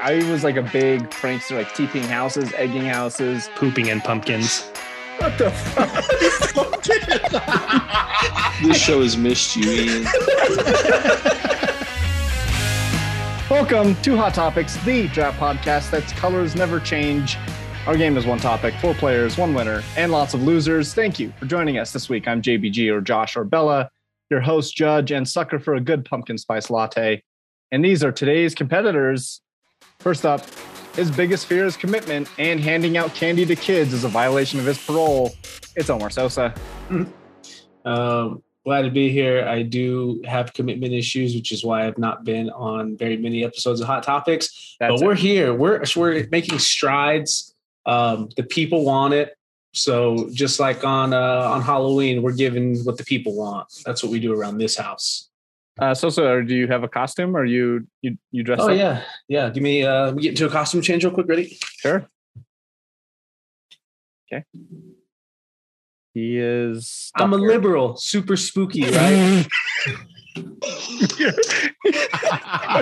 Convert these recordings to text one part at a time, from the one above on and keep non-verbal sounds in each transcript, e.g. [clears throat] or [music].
I was like a big prankster, like TPing houses, egging houses. Pooping in pumpkins. What the fuck? This show has missed you, Ian. Welcome to Hot Topics, the draft podcast that's colors never change. Our game is one topic, four players, one winner, and lots of losers. Thank you for joining us this week. I'm JBG or Josh or Bella, your host, judge, and sucker for a good pumpkin spice latte. And these are today's competitors. First up, his biggest fear is commitment, and handing out candy to kids is a violation of his parole. It's Omar Sosa. [laughs] Um, glad to be here. I do have commitment issues, which is why I've not been on very many episodes of Hot Topics. That's but we're here. We're we're making strides. Um, the people want it. So just like on uh, on Halloween, we're giving what the people want. That's what we do around this house. Uh, Sosa, do you have a costume or you you you dress Oh up? yeah, yeah. Give me. Uh, let me get into a costume change real quick. Ready? Sure. Okay. He is. I'm a liberal, super spooky, right? [laughs] [laughs]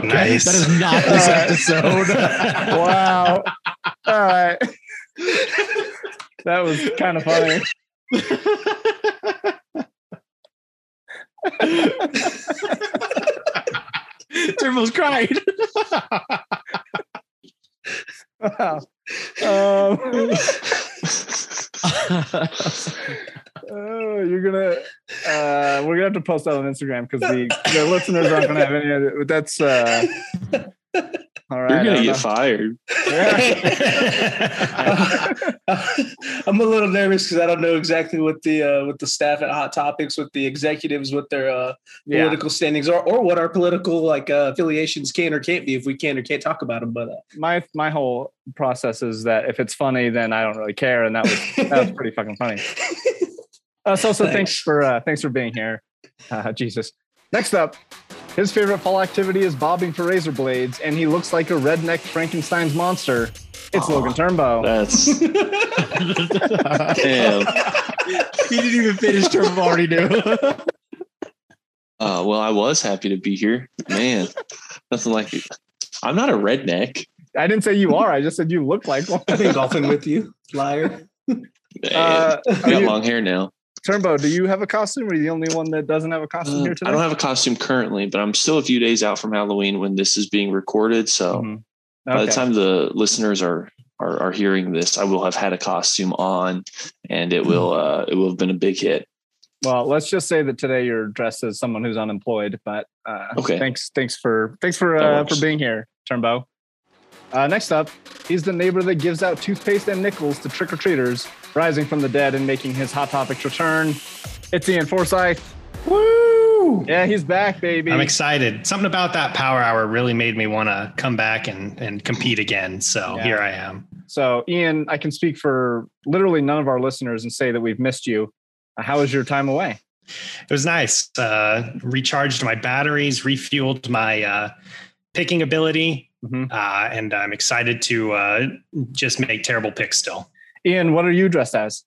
Nice. That is not this episode. [laughs] wow. All right. That was kind of funny. [laughs] Turbo's cried. Wow. Um, [laughs] oh, you're gonna. Uh, we're gonna have to post that on Instagram because the, the listeners aren't gonna have any. That's. Uh, all right. You're gonna get know. fired. [laughs] I'm a little nervous because I don't know exactly what the uh, what the staff at Hot Topics, what the executives, what their uh, Yeah. political standings are, or what our political like uh, affiliations can or can't be if we can or can't talk about them. But uh, my my whole process is that if it's funny, then I don't really care, and that was that was pretty fucking funny. [laughs] Uh, so so thanks Thanks. for uh, thanks for being here, uh, Jesus. Next up, his favorite fall activity is bobbing for razor blades, and he looks like a redneck Frankenstein's monster. It's Logan Turnbow. That's [laughs] damn. he didn't even finish Turbo already knew. [laughs] Uh, well, I was happy to be here, man. Nothing like it. I'm not a redneck. I didn't say you are. I just said you look like one. I've been golfing with you, liar. Man, Uh, I got you- long hair now. Turnbow, do you have a costume? Or are you the only one that doesn't have a costume Uh, here today? I don't have a costume currently, but I'm still a few days out from Halloween when this is being recorded. So Mhm. by the time the listeners are, are are hearing this, I will have had a costume on, and it will uh, it will have been a big hit. Well, let's just say that today you're dressed as someone who's unemployed. But uh, Okay. thanks, thanks for thanks for uh, for being here, Turnbow. Uh, next up, he's the neighbor that gives out toothpaste and nickels to trick or treaters, rising from the dead and making his hot topics return. It's Ian Forsyth. Woo! Yeah, he's back, baby. I'm excited. Something about that power hour really made me want to come back and, and compete again. So Yeah. here I am. so, Ian, I can speak for literally none of our listeners and say that we've missed you. Uh, how was your time away? It was nice. Uh, recharged my batteries, refueled my uh, picking ability, Mhm. uh, and I'm excited to uh, just make terrible picks still. Ian, what are you dressed as?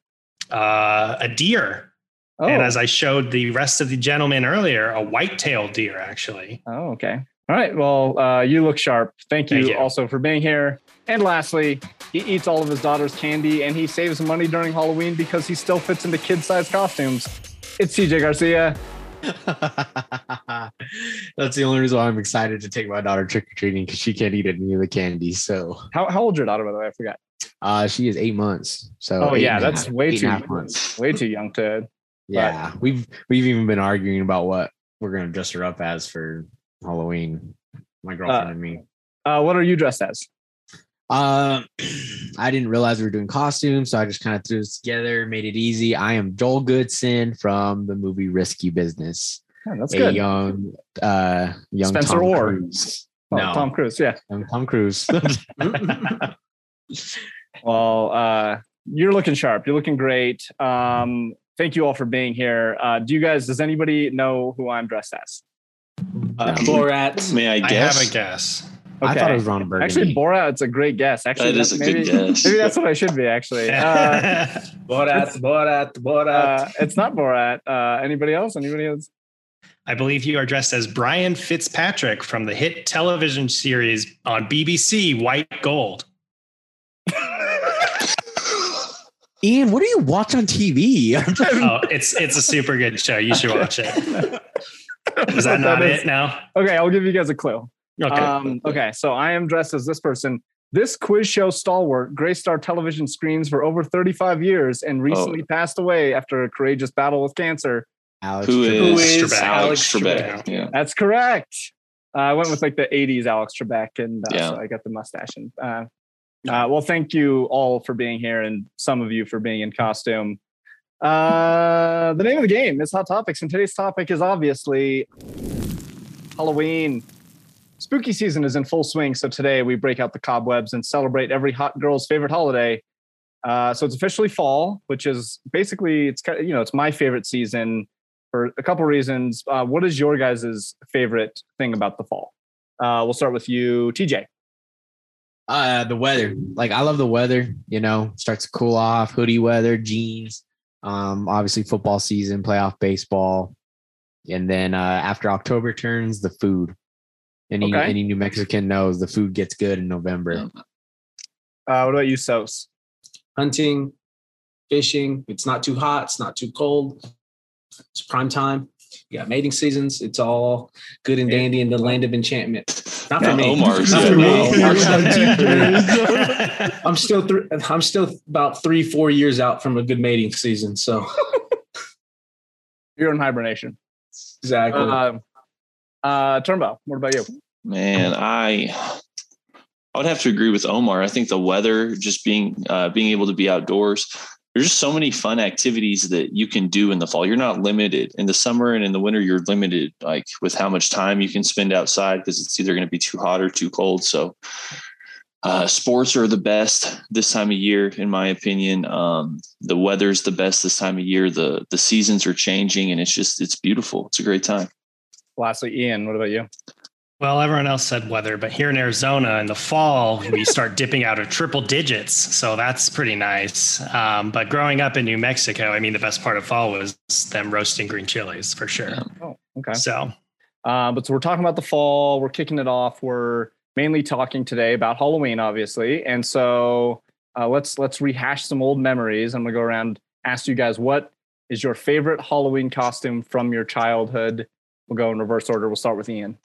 Uh, a deer. Oh, And as I showed the rest of the gentlemen earlier, a white-tailed deer, actually. Oh, okay. All right. Well, uh, you look sharp. Thank you, Thank you. also for being here. And lastly, he eats all of his daughter's candy and he saves money during Halloween because he still fits into kid sized costumes. It's CJ Garcia. [laughs] That's the only reason why I'm excited to take my daughter trick or treating because she can't eat any of the candy. So How, how old's your daughter, by the way? I forgot. uh, she is eight months. So oh yeah, that's half- way too a half months. way too young to. Yeah, we've we've even been arguing about what we're gonna dress her up as for Halloween. My girlfriend Uh, and me. Uh, what are you dressed as? Uh, [clears throat] I didn't realize we were doing costumes, so I just kind of threw this together, made it easy. I am Joel Goodson from the movie Risky Business. Yeah, that's a good. young, uh, young Spencer Tom Orr. Cruise. Oh, no, Tom Cruise. Yeah. young Tom Cruise. [laughs] [laughs] Well, uh, you're looking sharp. You're looking great. Um, thank you all for being here. Uh, do you guys, does anybody know who I'm dressed as? Uh, Borat. May I I have a guess. I thought it was Ron Burgundy. Actually, Borat, it's a great guess. Actually, That is that's a good maybe, guess. maybe that's what I should be. Actually, [laughs] uh, Borat. Borat. Borat. uh, it's not Borat. Uh, anybody else? Anybody else? I believe you are dressed as Brian Fitzpatrick from the hit television series on BBC White Gold. [laughs] Ian, what do you watch on TV? [laughs] Oh, it's it's a super good show. You should watch it. Is that not is. it now? Okay, I'll give you guys a clue. Okay. Um, okay, so I am dressed as this person. This quiz show stalwart graced our television screens for over 35 years and recently passed away after a courageous battle with cancer. Alex Who Trebek. is, Who is Alex Alex Trebek? Trebek? Yeah. That's correct. Uh, I went with like the 80s Alex Trebek, and uh, Yeah. so I got the mustache. And uh, uh, well, thank you all for being here, and some of you for being in costume. Uh, the name of the game is Hot Topics, and today's topic is obviously Halloween. Spooky season is in full swing, so today we break out the cobwebs and celebrate every hot girl's favorite holiday. Uh, so it's officially fall, which is basically it's you know it's my favorite season for a couple reasons. Uh, what is your guys' favorite thing about the fall? Uh, we'll start with you, TJ. Uh, the weather. Like I love the weather. You know, starts to cool off. Hoodie weather, jeans. Um, obviously football season, playoff baseball, and then uh, after October turns, the food. Any Okay. any New Mexican knows the food gets good in November. Uh, what about you, Sos? Hunting, fishing. It's not too hot. It's not too cold. It's prime time. You got mating seasons. It's all good and dandy in the land of enchantment. Not for Not me. Omar's. Not Yeah, for no, me. Omar's [laughs] I'm still thr I'm still about three, four years out from a good mating season. So [laughs] You're in hibernation. exactly. Uh, uh, Turnbow, what about you? Man, I I would have to agree with Omar. I think the weather, just being uh, being able to be outdoors, there's just so many fun activities that you can do in the fall. You're not limited in the summer and in the winter. You're limited, like with how much time you can spend outside because it's either going to be too hot or too cold. So, uh, sports are the best this time of year, in my opinion. Um, the weather's the best this time of year. the The seasons are changing, and it's just it's beautiful. It's a great time. Lastly, Ian, what about you? Well, everyone else said weather, but here in Arizona in the fall, we start dipping out of triple digits. So that's pretty nice. Um, but growing up in New Mexico, I mean, the best part of fall was them roasting green chilies for sure. Oh, okay. So, Uh, but so we're talking about the fall. We're kicking it off. We're mainly talking today about Halloween, obviously, and so uh, let's let's rehash some old memories. I'm gonna go around ask you guys what is your favorite Halloween costume from your childhood. We'll go in reverse order. We'll start with Ian.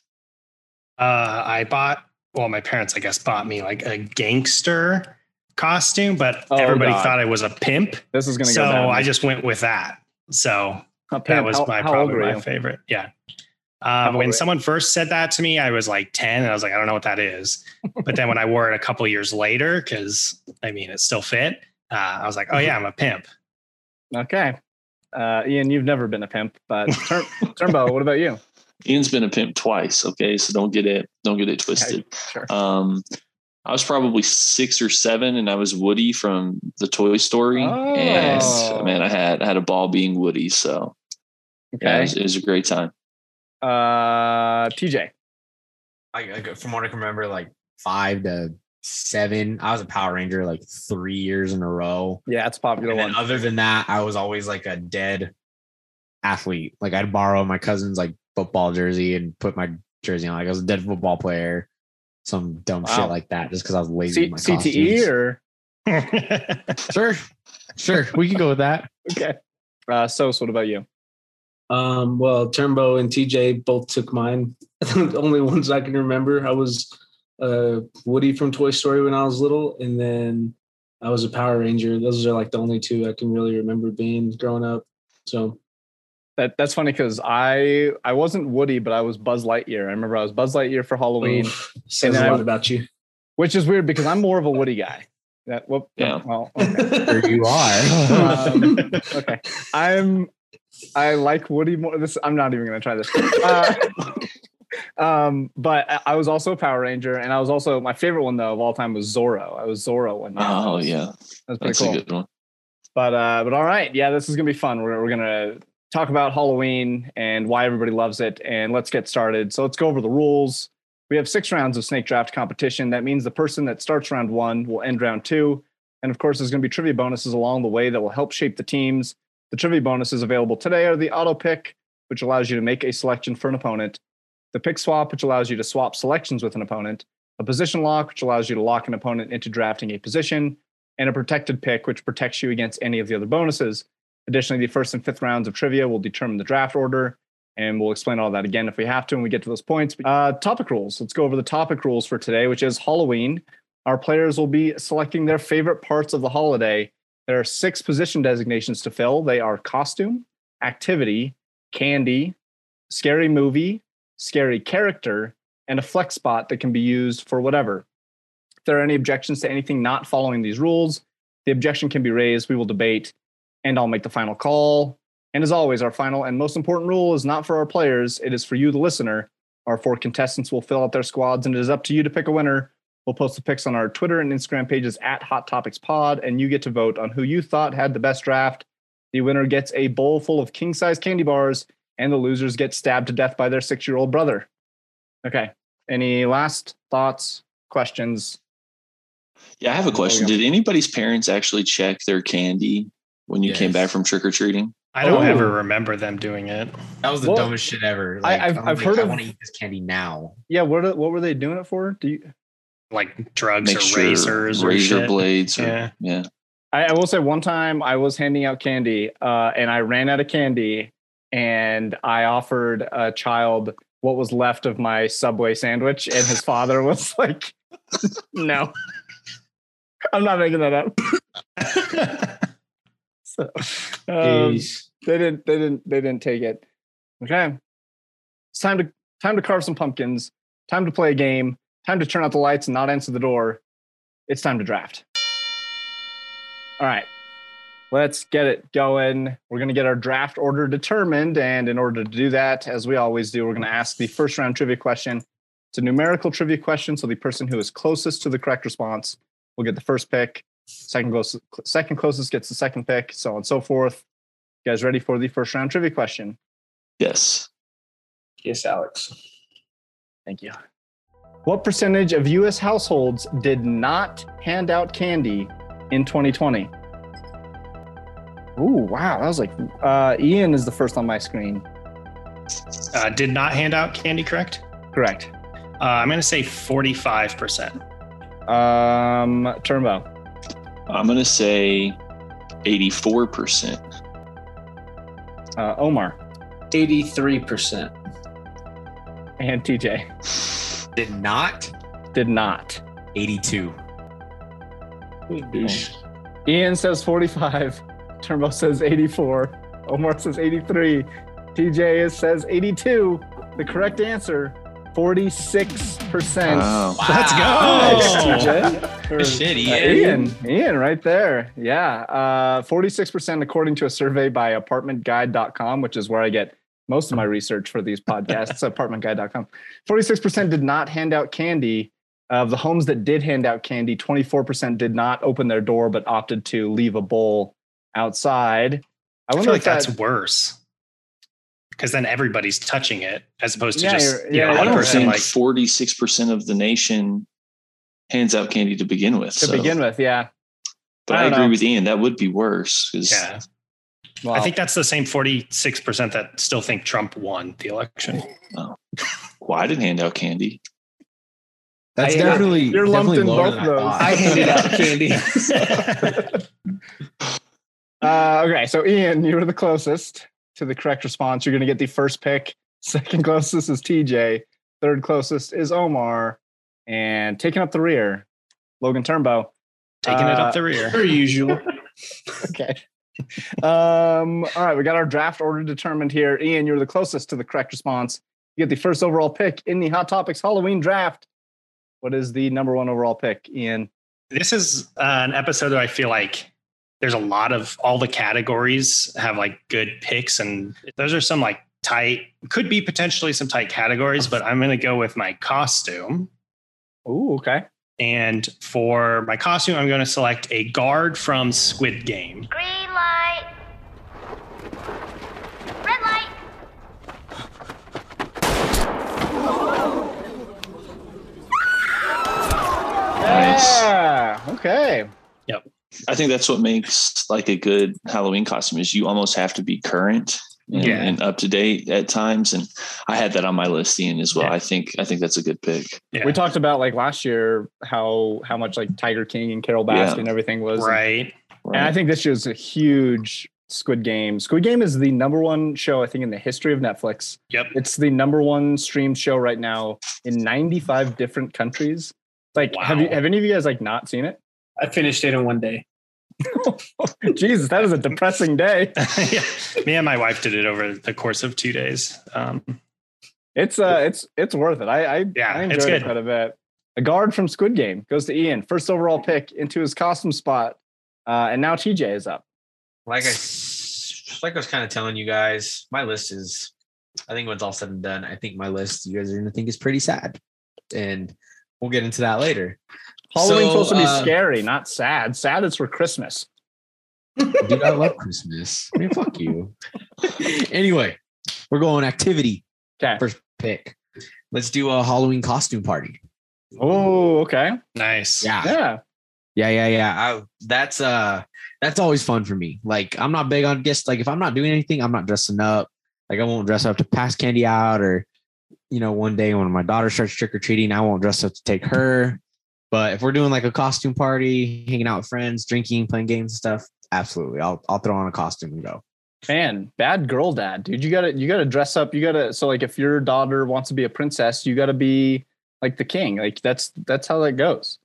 uh, I bought, well, my parents, I guess, bought me like a gangster costume, but Oh, everybody God. thought I was a pimp. This is gonna So go. I just went with that. So that was How- my how probably my favorite. Yeah. Um, when someone first said that to me, I was like 10 and I was like, I don't know what that is. But then when I wore it a couple years later, because I mean, it still fit, uh, I was like, oh, yeah, I'm a pimp. [laughs] Okay. Uh, Ian, you've never been a pimp, but Turn- [laughs] Turnbow, what about you? Ian's been a pimp twice. Okay, so don't get it don't get it twisted. Sure. Um, I was probably six or seven, and I was Woody from the Toy Story. And Oh. man, I had I had a ball being Woody. So yeah, it Okay. was, it was a great time. Uh, TJ. I, I- from what I can remember, like five to seven. I was a Power Ranger like three years in a row. Yeah, it's a popular And one. other than that, I was always like a dead athlete. Like I'd borrow my cousin's like football jersey and put my jersey on. Like I was a dead football player, some dumb Wow. shit like that, just because I was lazy. C- with my CTE costumes. or [laughs] sure, sure, we can go with that. okay. Uh, Sos, what about you? Um, well, Turnbow and TJ both took mine. [laughs] the only ones I can remember. I was uh, Woody from Toy Story when I was little, and then I was a Power Ranger. Those are like the only two I can really remember being growing up. So That that's funny because I I wasn't Woody, but I was Buzz Lightyear. I remember I was Buzz Lightyear for Halloween, oof, says And a I- lot about you. which is weird because I'm more of a Woody guy. That whoop, Yeah. Well, okay. [laughs] There you are. um, [laughs] okay. I'm I like Woody more. This I'm not even gonna try this. Uh, um, but I- I was also a Power Ranger, and I was also my favorite one though of all time was Zorro. I was Zorro one. year. Oh yeah, That's pretty that's cool. a good one. But uh, but all right, yeah, this is gonna be fun. We're we're gonna talk about Halloween and why everybody loves it, and let's get started. So let's go over the rules. We have six rounds of snake draft competition. That means the person that starts round one will end round two, and of course, there's gonna be trivia bonuses along the way that will help shape the teams. The trivia bonuses available today are the auto pick, which allows you to make a selection for an opponent, the pick swap, which allows you to swap selections with an opponent, a position lock, which allows you to lock an opponent into drafting a position, and a protected pick, which protects you against any of the other bonuses. Additionally, the first and fifth rounds of trivia will determine the draft order, and we'll explain all that again if we have to when we get to those points. Uh, topic rules. Let's go over the topic rules for today, which is Halloween. Our players will be selecting their favorite parts of the holiday. There are six position designations to fill. They are costume, activity, candy, scary movie, scary character, and a flex spot that can be used for whatever. If there are any objections to anything not following these rules, the objection can be raised. We will debate, and I'll make the final call. And as always, our final and most important rule is not for our players, it is for you, the listener. Our four contestants will fill out their squads, and it is up to you to pick a winner. We'll post the picks on our Twitter and Instagram pages at Hot Topics Pod, and you get to vote on who you thought had the best draft. The winner gets a bowl full of king size candy bars, and the losers get stabbed to death by their six year old brother. Okay. Any last thoughts, questions? Yeah, I have a question. Did anybody's parents actually check their candy when you came back from trick or treating? I don't Oh. ever remember them doing it. That was the Well, dumbest shit ever. I- I've- I'm I've like, heard I of- want to eat this candy now. Yeah, what what were they doing it for? Do you Like drugs Make or sure razors or razor shit. blades. Or, Yeah. yeah. I, I will say one time I was handing out candy uh, and I ran out of candy and I offered a child what was left of my Subway sandwich and his father was [laughs] like, no, I'm not making that up. [laughs] So, um, they didn't, they didn't, they didn't take it. Okay. It's time to, time to carve some pumpkins, time to play a game, time to turn out the lights and not answer the door. It's time to draft. All right. Let's get it going. We're going to get our draft order determined. And in order to do that, as we always do, we're going to ask the first round trivia question. It's a numerical trivia question. So the person who is closest to the correct response will get the first pick. Second closest, second closest gets the second pick, so on and so forth. You guys ready for the first round trivia question? Yes. Yes, Alex. Thank you. What percentage of US households did not hand out candy in 2020? Ooh, wow. That was like, uh, Ian is the first on my screen. Uh, did not hand out candy, correct? Correct. Uh, I'm going to say 45%. Um, Turbo. I'm going to say 84%. Uh, Omar. 83%. And TJ Did not. did not. 82. Ian says 45. Turbo says 84. Omar says 83. TJ is, says 82. The correct answer 46%. Wow. [laughs] Let's go. Nice, TJ. Or, [laughs] Shit, uh, Ian. Ian, Ian, right there. Yeah. Uh, 46% according to a survey by apartmentguide.com, which is where I get most of my research for these podcasts, [laughs] apartmentguide.com. 46% did not hand out candy. Of the homes that did hand out candy, 24% did not open their door but opted to leave a bowl outside. I I wonder feel like if that, that's worse. Because then everybody's touching it as opposed to Yeah, just you're- yeah, know, I I one person think like 46% of the nation hands out candy to begin with. to so- begin with. Yeah. But I I, agree know. with Ian. That would be worse. 'cause yeah. Well, I think that's the same 46% that still think Trump won the election. Oh. [laughs] well, I didn't hand out candy. That's I- uh, definitely you're lumped definitely in both than those. thought. I handed out [laughs] candy. [laughs] Uh, okay, so Ian, you were the closest to the correct response. You're going to get the first pick. [laughs] Second closest is TJ. Third closest is Omar. And taking up the rear, Logan Turnbow. Taking it Uh, up the rear. Per usual. [laughs] Okay. Um, all right, we got our draft order determined here. Ian, you're the closest to the correct response. You get the first overall pick in the Hot Topics Halloween draft. What is the number one overall pick, Ian? This is uh, an episode that I feel like there's a lot of all the categories have like good picks, and those are some like tight, could be potentially some tight categories, but I'm going to go with my costume. Ooh, okay. And for my costume, I'm going to select a guard from Squid Game. Green light. Red light. Nice. Yeah. Okay. I think that's what makes like a good Halloween costume is you almost have to be current and, Yeah. and up to date at times. And I had that on my list, Ian, as well. Yeah. I think I think that's a good pick. Yeah. We talked about like last year how how much like Tiger King and Carol Yeah. Baskin and everything was. right. And I think this year's a huge Squid Game. Squid Game is the number one show, I think, in the history of Netflix. Yep. It's the number one streamed show right now in 95 different countries. Like, have you have any of you guys like not seen it? I finished it in one day. [laughs] Jesus, that is a depressing day. [laughs] yeah. Me and my wife did it over the course of two days. Um, It's uh it's it's worth it. I I, Yeah, I it's enjoyed it good. quite a bit. A guard from Squid Game goes to Ian, first overall pick into his costume spot. Uh, and now TJ is up. like I like I was kind of telling you guys, my list is I think when it's all said and done, I think my list you guys are gonna think is pretty sad. And we'll get into that later. Halloween's So, supposed to be uh, scary, not sad. Sad is for Christmas. Dude, I love Christmas. I mean, fuck you. [laughs] anyway, we're going activity Okay. first pick. Let's do a Halloween costume party. Oh, okay. nice. Yeah. Yeah. Yeah, yeah, yeah. I, that's uh that's always fun for me. Like I'm not big on guess like if I'm not doing anything, I'm not dressing up. Like I won't dress up to pass candy out or you know, one day when my daughter starts trick or treating, I won't dress up to take her. But if we're doing like a costume party, hanging out with friends, drinking, playing games and stuff, absolutely. I'll I'll throw on a costume and go. Man, bad girl dad, dude. You gotta you gotta dress up. You gotta so like if your daughter wants to be a princess, you gotta be like the king. Like that's that's how that goes.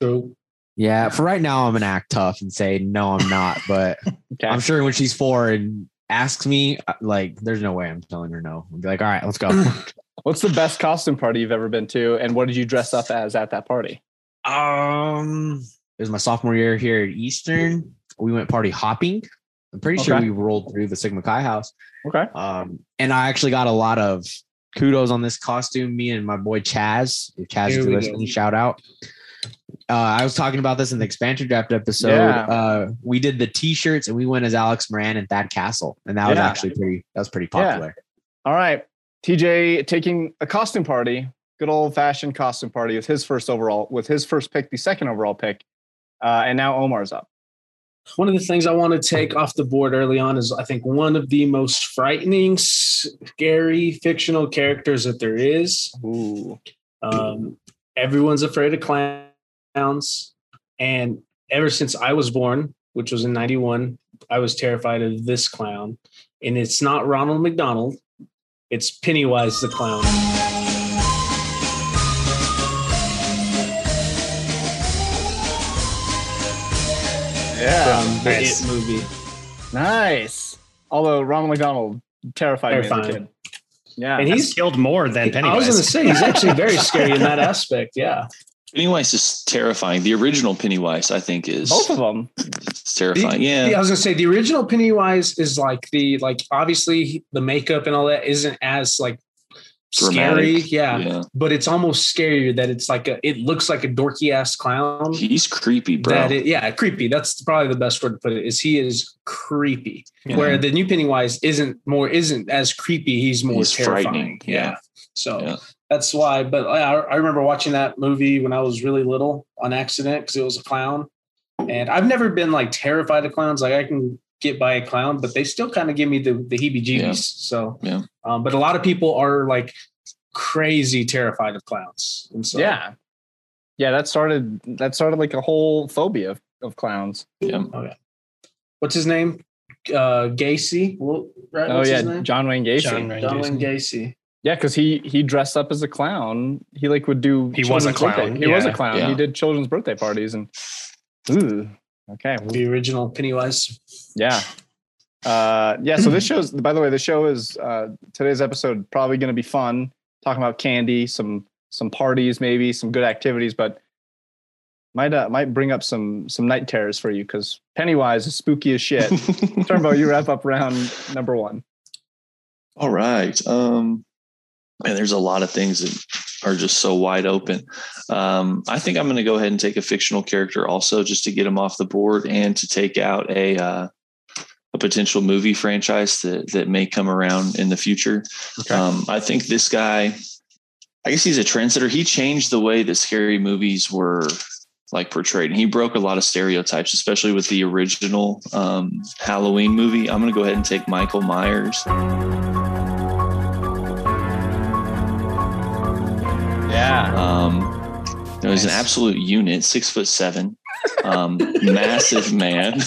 So Yeah, for right now I'm gonna act tough and say no, I'm not. But [laughs] Okay. I'm sure when she's four and asks me, uh, like, there's no way I'm telling her no. I'll be like, all right, let's go. [laughs] What's the best costume party you've ever been to? And what did you dress up as at that party? Um, it was my sophomore year here at Eastern. We went party hopping. I'm pretty sure we rolled through the Sigma Chi house. Okay. Um, and I actually got a lot of kudos on this costume. Me and my boy Chaz. If Chaz is listening, shout out. Uh, I was talking about this in the expansion draft episode. Yeah. Uh, we did the t-shirts and we went as Alex Moran and Thad Castle, and that was actually pretty. That was pretty Yeah. popular. All right. TJ taking a costume party, good old fashioned costume party with his first overall, with his first pick, the second overall pick. Uh, and now Omar's up. one of the things I want to take off the board early on is I think one of the most frightening, scary fictional characters that there is. Ooh. Um, everyone's afraid of clowns. And ever since I was born, which was in 91, I was terrified of this clown. And it's not Ronald McDonald, it's Pennywise the clown. Yeah. From the Nice. It movie. Nice. Although Ronald McDonald terrified me as a kid. Yeah. And He's he's, killed more than Pennywise. I Pennywise. was going to say, he's actually very [laughs] scary in that aspect. Yeah. Pennywise is terrifying. The original Pennywise, I think, is both of them. it's terrifying. The- yeah. I was gonna say the original Pennywise is like the like obviously the makeup and all that isn't as like scary, Dramatic. yeah, yeah. but it's almost scarier that it's like a it looks like a dorky ass clown. He's creepy, bro. It, yeah, creepy. That's probably the best word to put it. Is he is creepy. Yeah. Where the new Pennywise isn't more isn't as creepy. He's more He's terrifying. frightening, Yeah. yeah. So that's why. But I, I remember watching that movie when I was really little on accident because it was a clown, and I've never been like terrified of clowns. Like I can get by a clown, but they still kind of give me the the heebie-jeebies. Yeah. So Yeah. Um, but a lot of people are like crazy terrified of clowns, and so yeah. Yeah, that started that started like a whole phobia of, of clowns. yeah. What's his name? Uh, Gacy. Well, right? Oh What's his yeah. John Wayne Gacy. John Wayne John Wayne Gacy. Gacy. Yeah, because he he dressed up as a clown. He like would do. He was a clown, birthday- He was a yeah. clown. He did children's birthday parties and. Ooh. Okay. The original Pennywise. Yeah. Uh, yeah. So this show's. By the way, the show is uh, today's episode probably going to be fun. Talking about candy, some some parties, maybe some good activities, but might uh, might bring up some some night terrors for you because Pennywise is spooky as shit. [laughs] Turnbow, you wrap up round number one. All right. Um, and there's a lot of things that are just so wide open. Um, I think I'm going to go ahead and take a fictional character also, just to get him off the board and to take out a uh, a potential movie franchise that that may come around in the future. Okay. Um, I think this guy, I guess he's a trendsetter. He changed the way that scary movies were like portrayed. And he broke a lot of stereotypes, especially with the original um, Halloween movie. I'm going to go ahead and take Michael Myers. Yeah. Um, you know, he's an absolute unit, six foot seven, um, [laughs] massive man.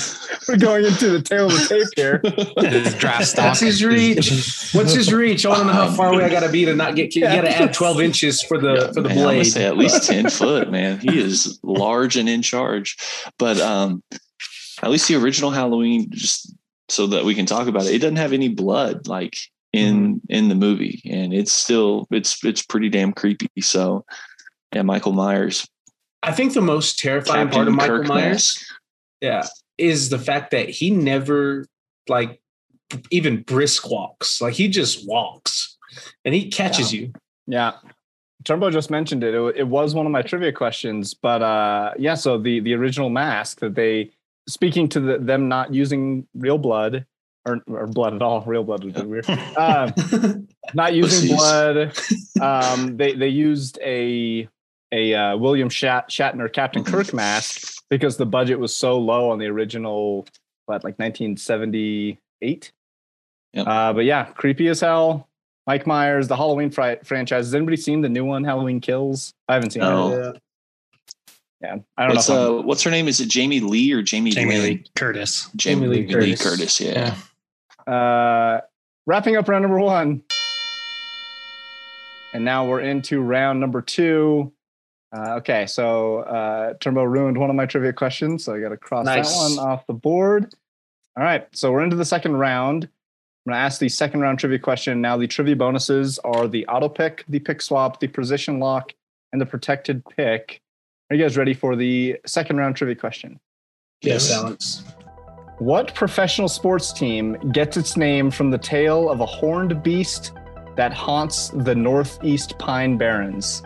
We're going into the tail of the tape here. [laughs] His draft [laughs] stock. That's his reach. What's his reach? I want to know how far away I got to be to not get kicked. You got to add 12 inches for the for the Man, I'm blade. say at least 10 foot, man. He is large and in charge. But um, at least the original Halloween, just so that we can talk about it, it doesn't have any blood like in Mm-hmm. in the movie. And it's still it's it's pretty damn creepy. So yeah, Michael Myers. I think the most terrifying part of Michael Kirk Myers, mask. yeah, is the fact that he never like even brisk walks. Like he just walks and he catches you. Yeah. Turbo just mentioned it. it. It was one of my trivia questions, but uh, yeah. So the the original mask that they speaking to the, them not using real blood or, or blood at all. Real blood would be weird. Uh, [laughs] not using blood. [laughs] Um, they they used a a uh, William Shat, Shatner Captain Kirk mask because the budget was so low on the original, what like 1978. Yep. Uh, but yeah, creepy as hell. Mike Myers, the Halloween fri- franchise. Has anybody seen the new one, Halloween Kills? I haven't seen No. it. Yeah, I don't What's know. uh what's her name? Is it Jamie Lee or Jamie Jamie Lynn? Lee Curtis. Jamie, Jamie Lee, Lee Lee Curtis. Curtis. Yeah. Yeah. Uh, wrapping up round number one. And now we're into round number two. Uh, okay, so uh, Turbo ruined one of my trivia questions, so I got to cross Nice. that one off the board. All right, so we're into the second round. I'm going to ask the second round trivia question. Now, the trivia bonuses are the auto pick, the pick swap, the position lock, and the protected pick. Are you guys ready for the second round trivia question? Yes, Alex. What professional sports team gets its name from the tale of a horned beast that haunts the Northeast Pine Barrens?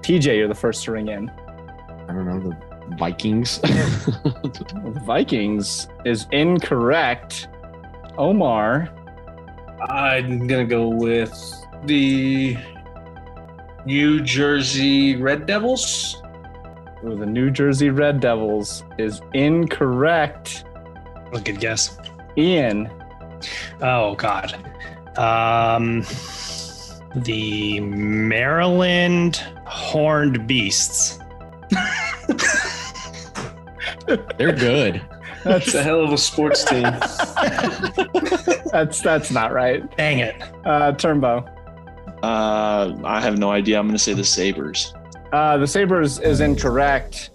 TJ, you're the first to ring in. I don't know the Vikings. [laughs] The Vikings is incorrect. Omar, I'm gonna go with the New Jersey Red Devils. ooh, the New Jersey Red Devils is incorrect. That was a good guess. Ian, Oh God. Um, the Maryland Horned Beasts. [laughs] They're good. That's a hell of a sports team. [laughs] that's that's not right. Dang it. Uh, Turnbow. Uh, I have no idea. I'm going to say the Sabres. Uh, the Sabres is incorrect.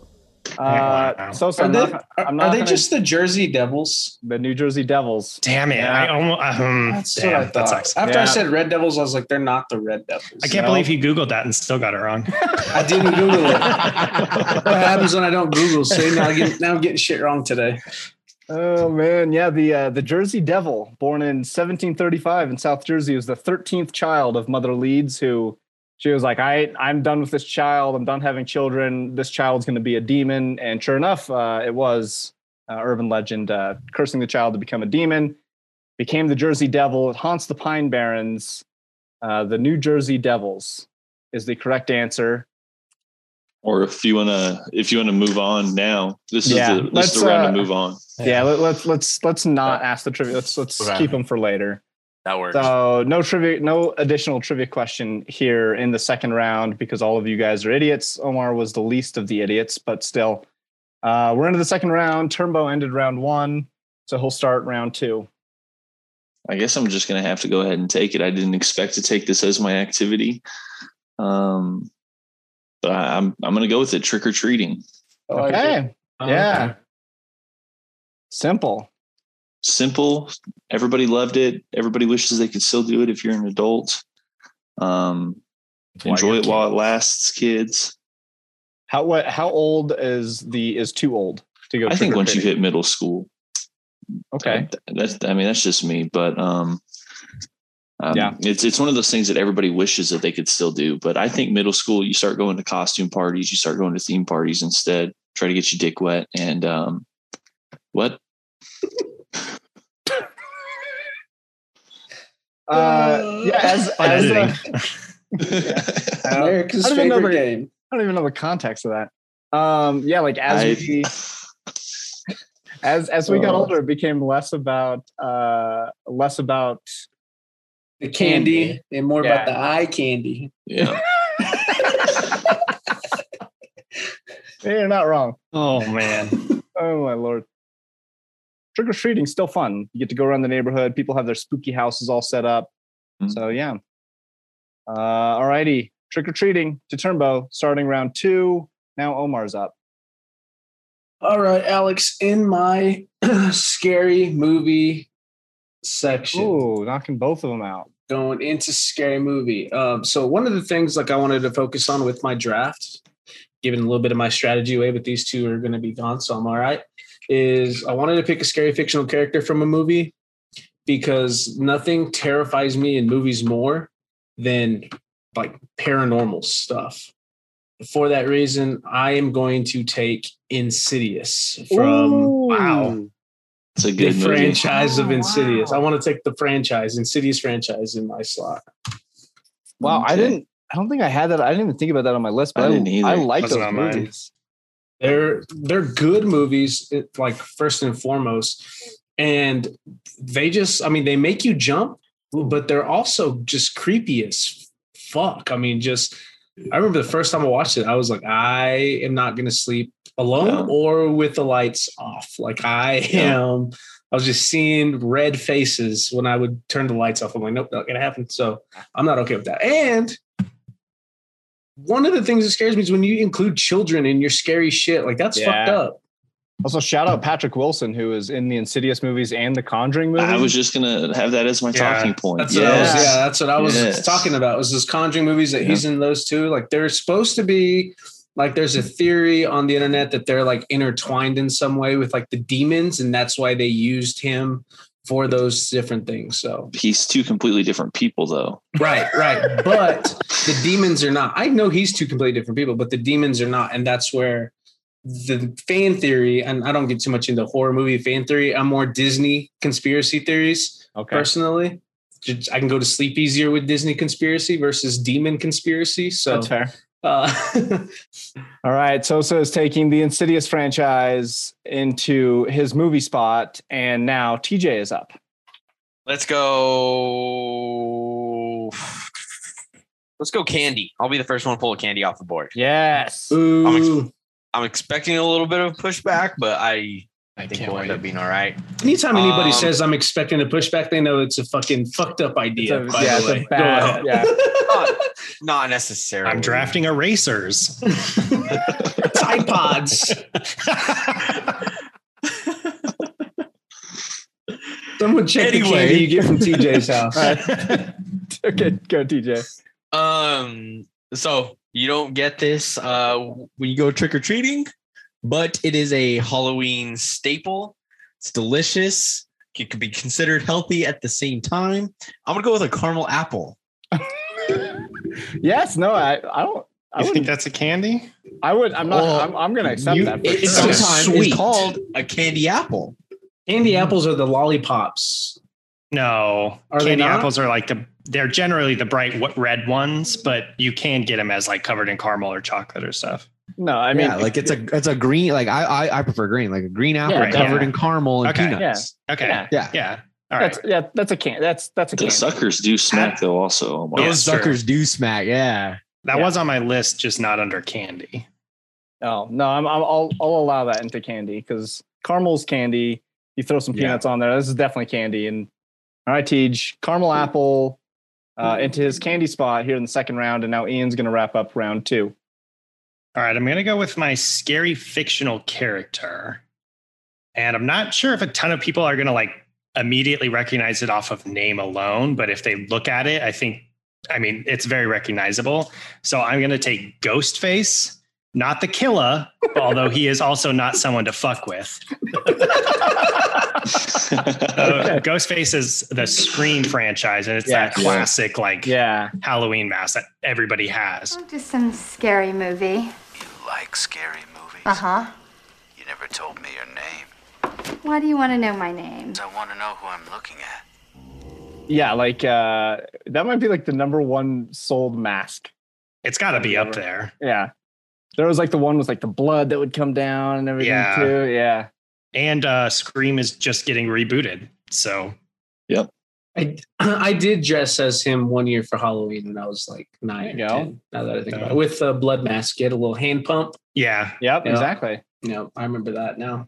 Uh, Wow. so, so Are I'm they, not, are, I'm not are they gonna- just the Jersey Devils? the New Jersey Devils. Damn it. Yeah. I almost, um, That's damn, what I that thought. sucks. After Yeah. I said Red Devils, I was like, they're not the Red Devils. I can't No. believe you Googled that and still got it wrong. I didn't Google it. [laughs] what happens when I don't Google? See, now, I get, now I'm getting shit wrong today. Oh man, yeah. The uh, the Jersey Devil, born in 1735 in South Jersey, was the 13th child of Mother Leeds, who she was like, "I I'm done with this child. I'm done having children. This child's going to be a demon." And sure enough, uh, it was uh, urban legend, uh, cursing the child to become a demon. Became the Jersey Devil. It haunts the Pine Barrens. Uh, the New Jersey Devils is the correct answer. Or if you want to, if you want to move on now, this Yeah, is the, this is the round uh, to move on. Yeah, let, let's let's let's not ask the trivia. Let's let's Okay. keep them for later. That works. So no trivia, no additional trivia question here in the second round because all of you guys are idiots. Omar was the least of the idiots, but still, uh, we're into the second round. Turbo ended round one, so he'll start round two. I guess I'm just going to have to go ahead and take it. I didn't expect to take this as my activity. Um, but I, I'm I'm going to go with it. Trick or treating. Okay, yeah, simple. Simple. Everybody loved it. Everybody wishes they could still do it if you're an adult. Um, enjoy you're it while it lasts, kids. How what? How old is the is too old to go? I think once you hit middle school, okay, that's I mean that's just me, but um, um, Yeah. it's it's one of those things that everybody wishes that they could still do. But I think middle school, you start going to costume parties, you start going to theme parties instead. Try to get your dick wet and um, what? Uh, yeah, as Fun as editing. uh, [laughs] I don't- America's I don't even know favorite the- game. I don't even know the context of that. Um, yeah, like as I- we as as we got Oh. older, it became less about uh less about The candy, Candy. and more Yeah. about the eye candy. yeah. [laughs] you're not wrong. Oh man. [laughs] Oh my lord. Trick or treating still fun. You get to go around the neighborhood. People have their spooky houses all set up. Mhm. So yeah. Uh alrighty. Trick or treating to Turnbow, starting round two. Now Omar's up. All right, Alex, in my [clears throat] scary movie section. Ooh, knocking both of them out. going into scary movie. Um, so one of the things like I wanted to focus on with my draft, giving a little bit of my strategy away, but these two are going to be gone, so I'm all right. Is I wanted to pick a scary fictional character from a movie because nothing terrifies me in movies more than like paranormal stuff. For that reason, I am going to take Insidious from Wow. It's a good movie. franchise of Oh, Insidious. wow. I want to take the franchise, Insidious franchise, in my slot. Wow, I didn't I don't think I had that. I didn't even think about that on my list, but I I, didn't either. I like Wasn't those on mine. movies. They're they're good movies, like first and foremost, and they just I mean they make you jump, but they're also just creepy as fuck. I mean, just I remember the first time I watched it, I was like, I am not gonna sleep alone or with the lights off. Like I am. I was just seeing red faces when I would turn the lights off. I'm like, nope, not gonna happen. So I'm not okay with that. And one of the things that scares me is when you include children in your scary shit. Like that's fucked up. Also, shout out Patrick Wilson, who is in the Insidious movies and the Conjuring movies. I was just gonna have that as my Yeah, talking point. That's what I was, yeah, that's what I was Yes. talking about. Was those Conjuring movies that he's in those two? Like they're supposed to be like there's a theory on the internet that they're like intertwined in some way with like the demons, and that's why they used him for those different things. So He's two completely different people, though. right, right. [laughs] But the demons are not. I know he's two completely different people, but the demons are not, and that's where the fan theory. And I don't get too much into horror movie fan theory. I'm more Disney conspiracy theories okay. personally. I can go to sleep easier with Disney conspiracy versus demon conspiracy. So, That's fair. Uh, [laughs] All right. Sosa is taking the Insidious franchise into his movie spot, and now TJ is up. Let's go. Let's go candy. I'll be the first one to pull a candy off the board. Yes. ooh, I'm expecting a little bit of pushback, but I, I think can't we'll end up being all right. anytime anybody Um, says I'm expecting a pushback, they know it's a fucking fucked up idea. It's a- yeah, it's a bad- yeah. Not necessarily. I'm drafting erasers. [laughs] Tide Pods. [laughs] Someone check the candy you get from TJ's [laughs] house. All right. okay, go TJ. Um. So you don't get this uh, when you go trick or treating, but it is a Halloween staple. It's delicious. It could be considered healthy at the same time. I'm gonna go with a caramel apple. [laughs] Yes. No. I. I don't. I I think that's a candy. I would. I'm not. Well, I'm, I'm going to accept You- that. For it sure. sometimes Sweet. is called a candy apple. Candy apples are the lollipops. No, Are they candy not? apples are like the they're generally the bright red ones, but you can get them as like covered in caramel or chocolate or stuff. No. I mean, yeah, like it's a it's a green. Like I I, I prefer green, like a green apple Yeah, covered yeah. in caramel and Okay. peanuts. Okay, Yeah. yeah, Yeah, all right. That's yeah. That's a can. That's that's a candy. The can. suckers do smack, though, also. Omar. Those sure. suckers do smack. Yeah, That Yeah. was on my list, just not under candy. Oh no, I'm, I'm I'll I'll allow that into candy because caramel's candy. You throw some Yeah. peanuts on there. This is definitely candy. And all right, Tej, caramel apple uh, into his candy spot here in the second round, and now Ian's going to wrap up round two. All right, I'm going to go with my scary fictional character. And I'm not sure if a ton of people are going to like immediately recognize it off of name alone, but if they look at it, I think, I mean, it's very recognizable. So I'm going to take Ghostface, not the killer, although he is also not someone to fuck with. So [laughs] Okay. Uh, Ghostface is the Scream franchise, and it's that Yes. classic like Yeah, Halloween mask that everybody has. Just some scary movie. You like scary movies? Uh huh. You never told me your name. Why do you want to know my name? I want to know who I'm looking at. yeah. Like uh, that might be like the number one sold mask. It's got to be up there. Yeah. There was like the one with like the blood that would come down and everything Yeah. too. Yeah. And uh, Scream is just getting rebooted. So I [clears throat] I did dress as him one year for Halloween when I was like nine. There you or go. 10, now that I think Yeah. about it, with a blood mask, he had a little hand pump. yeah, Yep. Yeah. Exactly. You know, I remember that now.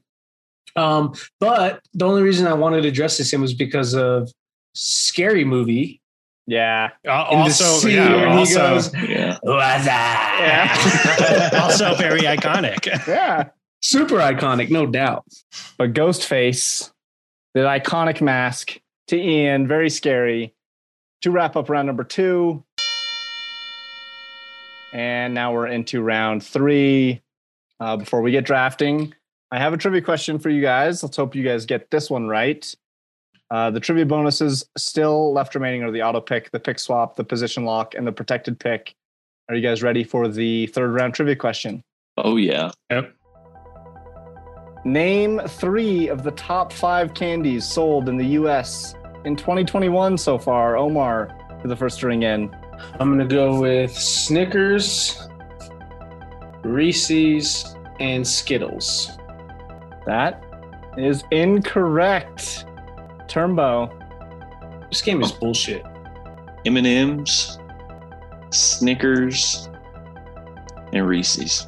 Um, but the only reason I wanted to dress as him was because of Scary Movie. Yeah. Uh, also, yeah, where he also, goes, Yeah. Yeah. [laughs] also very [laughs] iconic. Yeah. Super iconic, no doubt. But Ghostface, the iconic mask to Ian, very scary. To wrap up round number two. And now we're into round three. Uh, before we get drafting, I have a trivia question for you guys. Let's hope you guys get this one right. Uh, the trivia bonuses still left remaining are the auto pick, the pick swap, the position lock, and the protected pick. Are you guys ready for the third round trivia question? Oh yeah. Yep. Name three of the top five candies sold in the US in 2021 so far. Omar, for the first ring in. I'm gonna go with Snickers, Reese's, and Skittles. That is incorrect. Turnbow. This game is bullshit. M and M's, Snickers, and Reese's.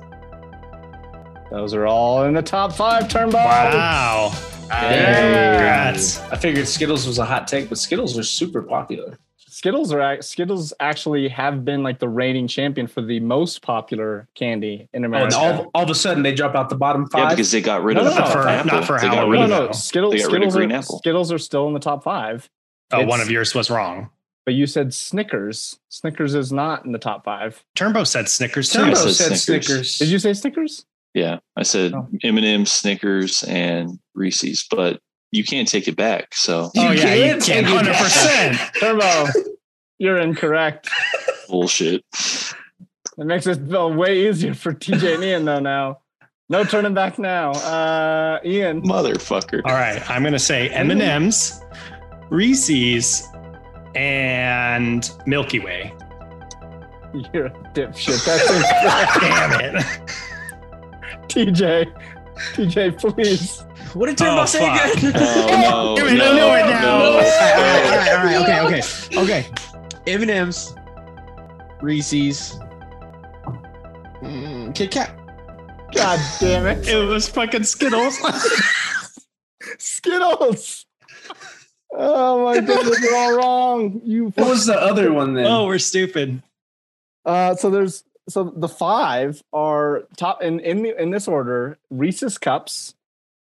Those are all in the top five. Turnbow. Wow. Congrats. I figured Skittles was a hot take, but Skittles are super popular. Skittles are Skittles actually have been like the reigning champion for the most popular candy in Oh, America. and all, all of a sudden they drop out the bottom five. Yeah, five. because they got rid No, of no, the no. For- apple. not for they got Halloween, rid no, of no, though. Skittles. They got rid of Skittles are, apple. Skittles are still in the top five. Oh, one It's- of yours was wrong. But you said Snickers. Snickers is not in the top five. Turbo said Snickers too. Turbo said said Snickers. Snickers. Did you say Snickers? Yeah, I said Oh. M and M's, Snickers, and Reese's, but you can't take it back. So Oh You yeah, you can't can take it hundred back. percent. Turbo, you're incorrect. bullshit. It makes it feel way easier for TJ and Ian though now. No turning back now. Uh Ian. Motherfucker. All right, I'm gonna say M and M's, Reese's, and Milky Way. You're a dipshit. That's incorrect. [laughs] Damn it! TJ. TJ, please. What did Oh, Turbo say fuck. again? Oh, [laughs] no, [laughs] Give me the no, new one now. no. all right, all right, all right, okay, okay, okay. M and M's, Reese's, mm, Kit Kat. God damn it. It was fucking Skittles. [laughs] Skittles. Oh my goodness, you're all wrong. You What was the other one then? oh, we're stupid. Uh, so there's so the five are top in in the, in this order: Reese's cups,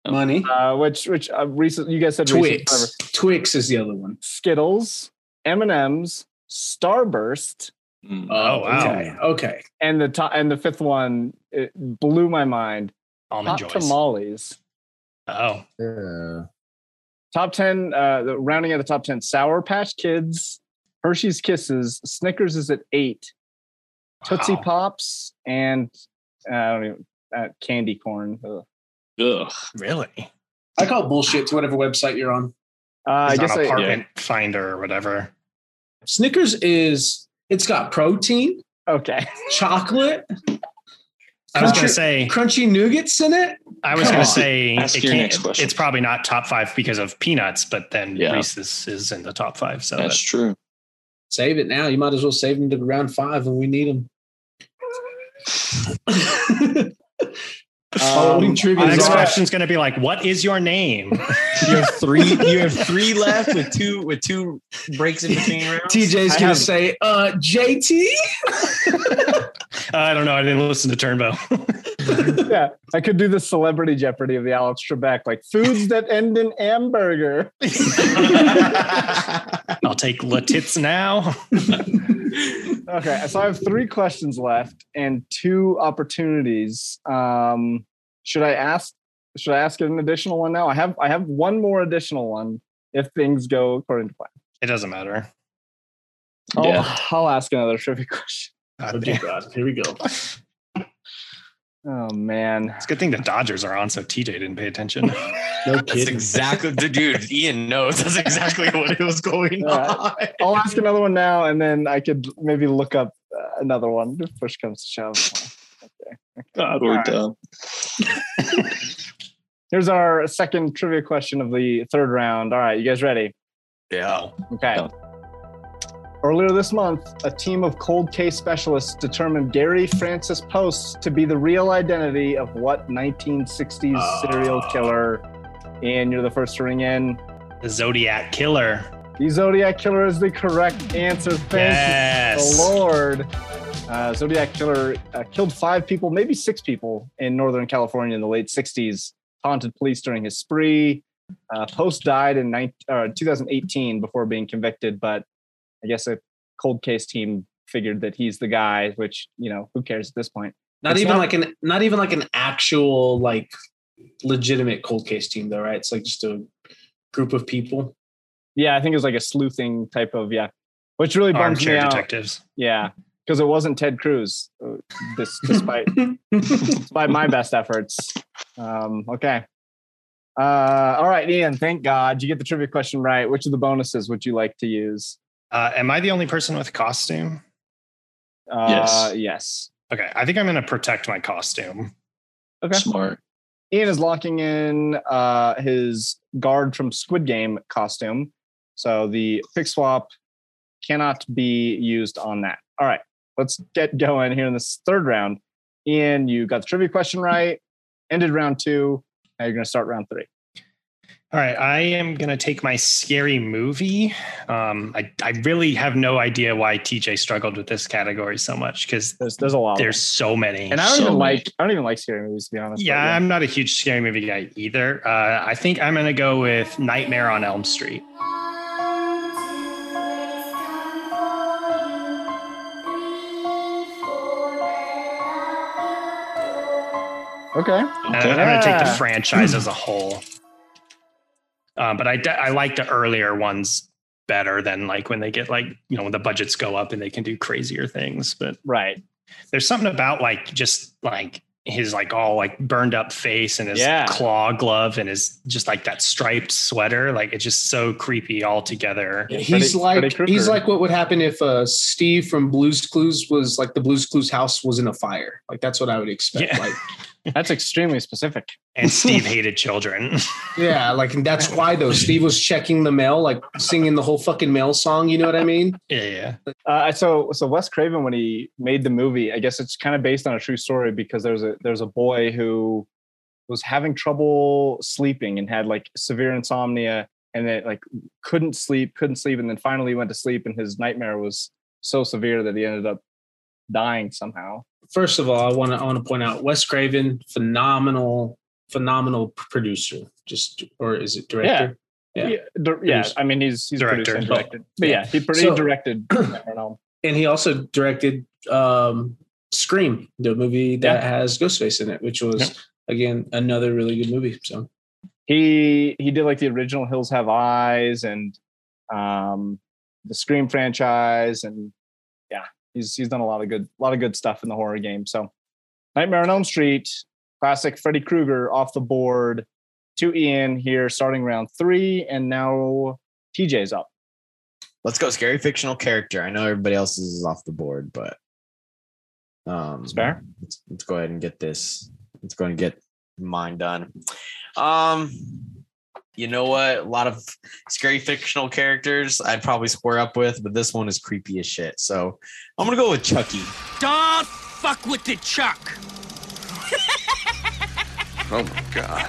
Money. uh, which which uh, Reese's. You guys said Reese's, Twix. whatever. Twix is the other one. Skittles, M and M's, Starburst, Mm. Oh, wow. Okay. Okay. and the top and the fifth one it blew my mind. Almond Hot Joys. tamales. Oh, Uh, Top ten. Uh, the rounding out the top ten: Sour Patch Kids, Hershey's Kisses, Snickers is at eight, Tootsie Wow. Pops, and uh, I don't even uh, candy corn. Ugh. Ugh. really? I call bullshit to whatever website you're on. Uh, I It's guess on I, apartment finder or whatever. Snickers is it's got protein, okay. chocolate, I was gonna say. crunchy nougats in it. I was gonna say it can't, next it's probably not top five because of peanuts, but then Yeah. Reese's is in the top five. So That's that, true. Save it now. You might as well save them to round five when we need them. [laughs] Halloween trivia the next all- question's gonna be like, "What is your name?" [laughs] You have three. You have three left with two with two breaks in between [laughs] rounds. TJ's gonna say, uh, JT. I don't know. I didn't listen to Turnbow. [laughs] yeah, I could do the celebrity Jeopardy of the Alex Trebek, like foods that end in hamburger. [laughs] I'll take Latits now. [laughs] Okay, so I have three questions left and two opportunities. Um, should I ask? Should I ask an additional one now? I have I have one more additional one if things go according to plan. It doesn't matter. I'll, Yeah. I'll ask another trivia question. God Oh, dear God. Here we go. [laughs] Oh man, It's a good thing the Dodgers are on, so TJ didn't pay attention. [laughs] No kidding. That's kidding. exactly, [laughs] dude. Ian knows that's exactly what it was going All on. I'll ask another one now, and then I could maybe look up uh, another one if push comes to shove. Okay, God, we're All right. dumb. Here's our second trivia question of the third round. All right, you guys ready? Yeah. Okay. Yeah. Earlier this month, a team of cold case specialists determined Gary Francis Poste to be the real identity of what 1960s serial killer? And you're the first to ring in. The Zodiac Killer. The Zodiac Killer is the correct answer. Thank yes. the Lord. Uh, Zodiac Killer uh, killed five people, maybe six people in Northern California in the late 60s, haunted police during his spree. Uh, Poste died in 19, uh, 2018 before being convicted, but I guess a cold case team figured that he's the guy, which, you know, who cares at this point? Not It's even not- like an not even like an actual like legitimate cold case team though, right? It's like just a group of people. Yeah, I think it was like a sleuthing type of, yeah, which really bums me Armchair out. detectives. Yeah, because it wasn't Ted Cruz, uh, this, despite [laughs] despite my best efforts. Um, okay. Uh, all right, Ian. Thank God you get the trivia question right. Which of the bonuses would you like to use? Uh, am I the only person with costume? Uh, Yes. Yes. Okay, I think I'm going to protect my costume. Okay. Smart. Ian is locking in uh, his guard from Squid Game costume, so the pick swap cannot be used on that. All right, let's get going here in this third round. Ian, you got the trivia question right. Ended round two. Now you're going to start round three. All right, I am going to take my scary movie. Um, I, I really have no idea why TJ struggled with this category so much because There's there's a lot. of there's so many. and I don't so even many. like I don't even like scary movies to be honest. but yeah, I'm not a huge scary movie guy either. Uh, I think I'm going to go with Nightmare on Elm Street. Okay. And I'm going to take the franchise as a whole. Um, but I, de- I like the earlier ones better than like when they get like, you know, when the budgets go up and they can do crazier things. But Right. there's something about like just like his like all like burned up face and his Yeah. claw glove and his just like that striped sweater. Like it's just so creepy all together. Yeah, he's Freddy- Freddy like Krueger. he's like what would happen if uh Steve from Blues Clues was like the Blues Clues house was in a fire. Like that's what I would expect. Yeah. Like That's extremely specific. And Steve [laughs] hated children. [laughs] yeah, like that's why though Steve was checking the mail, like singing the whole fucking mail song. You know what I mean? yeah, yeah. Uh, so so Wes Craven when he made the movie, I guess it's kind of based on a true story because there's a there's a boy who was having trouble sleeping and had like severe insomnia and it like couldn't sleep, couldn't sleep, and then finally went to sleep and his nightmare was so severe that he ended up dying somehow. First of all, I want to I want to point out Wes Craven, phenomenal, phenomenal producer. Just or is it director? Yeah. Yeah, dir- yeah. I mean he's he's Director. produced and directed, but yeah, he, pro- he So- directed. I don't know. and he also directed um Scream, the movie that has Ghostface in it, which was again another really good movie. So he he did like the original Hills Have Eyes and um the Scream franchise and yeah, he's he's done a lot of good a lot of good stuff in the horror game. So Nightmare on Elm Street, classic Freddy Krueger off the board. To Ian here, starting round three, and now TJ's up. Let's go scary fictional character. I know everybody else is off the board, but um It's fair. Let's, let's go ahead and get this. Let's go ahead and get mine done. Um you know what? A lot of scary fictional characters I'd probably square up with, but this one is creepy as shit. So I'm gonna go with Chucky. Don't fuck with the Chuck. [laughs] Oh my god.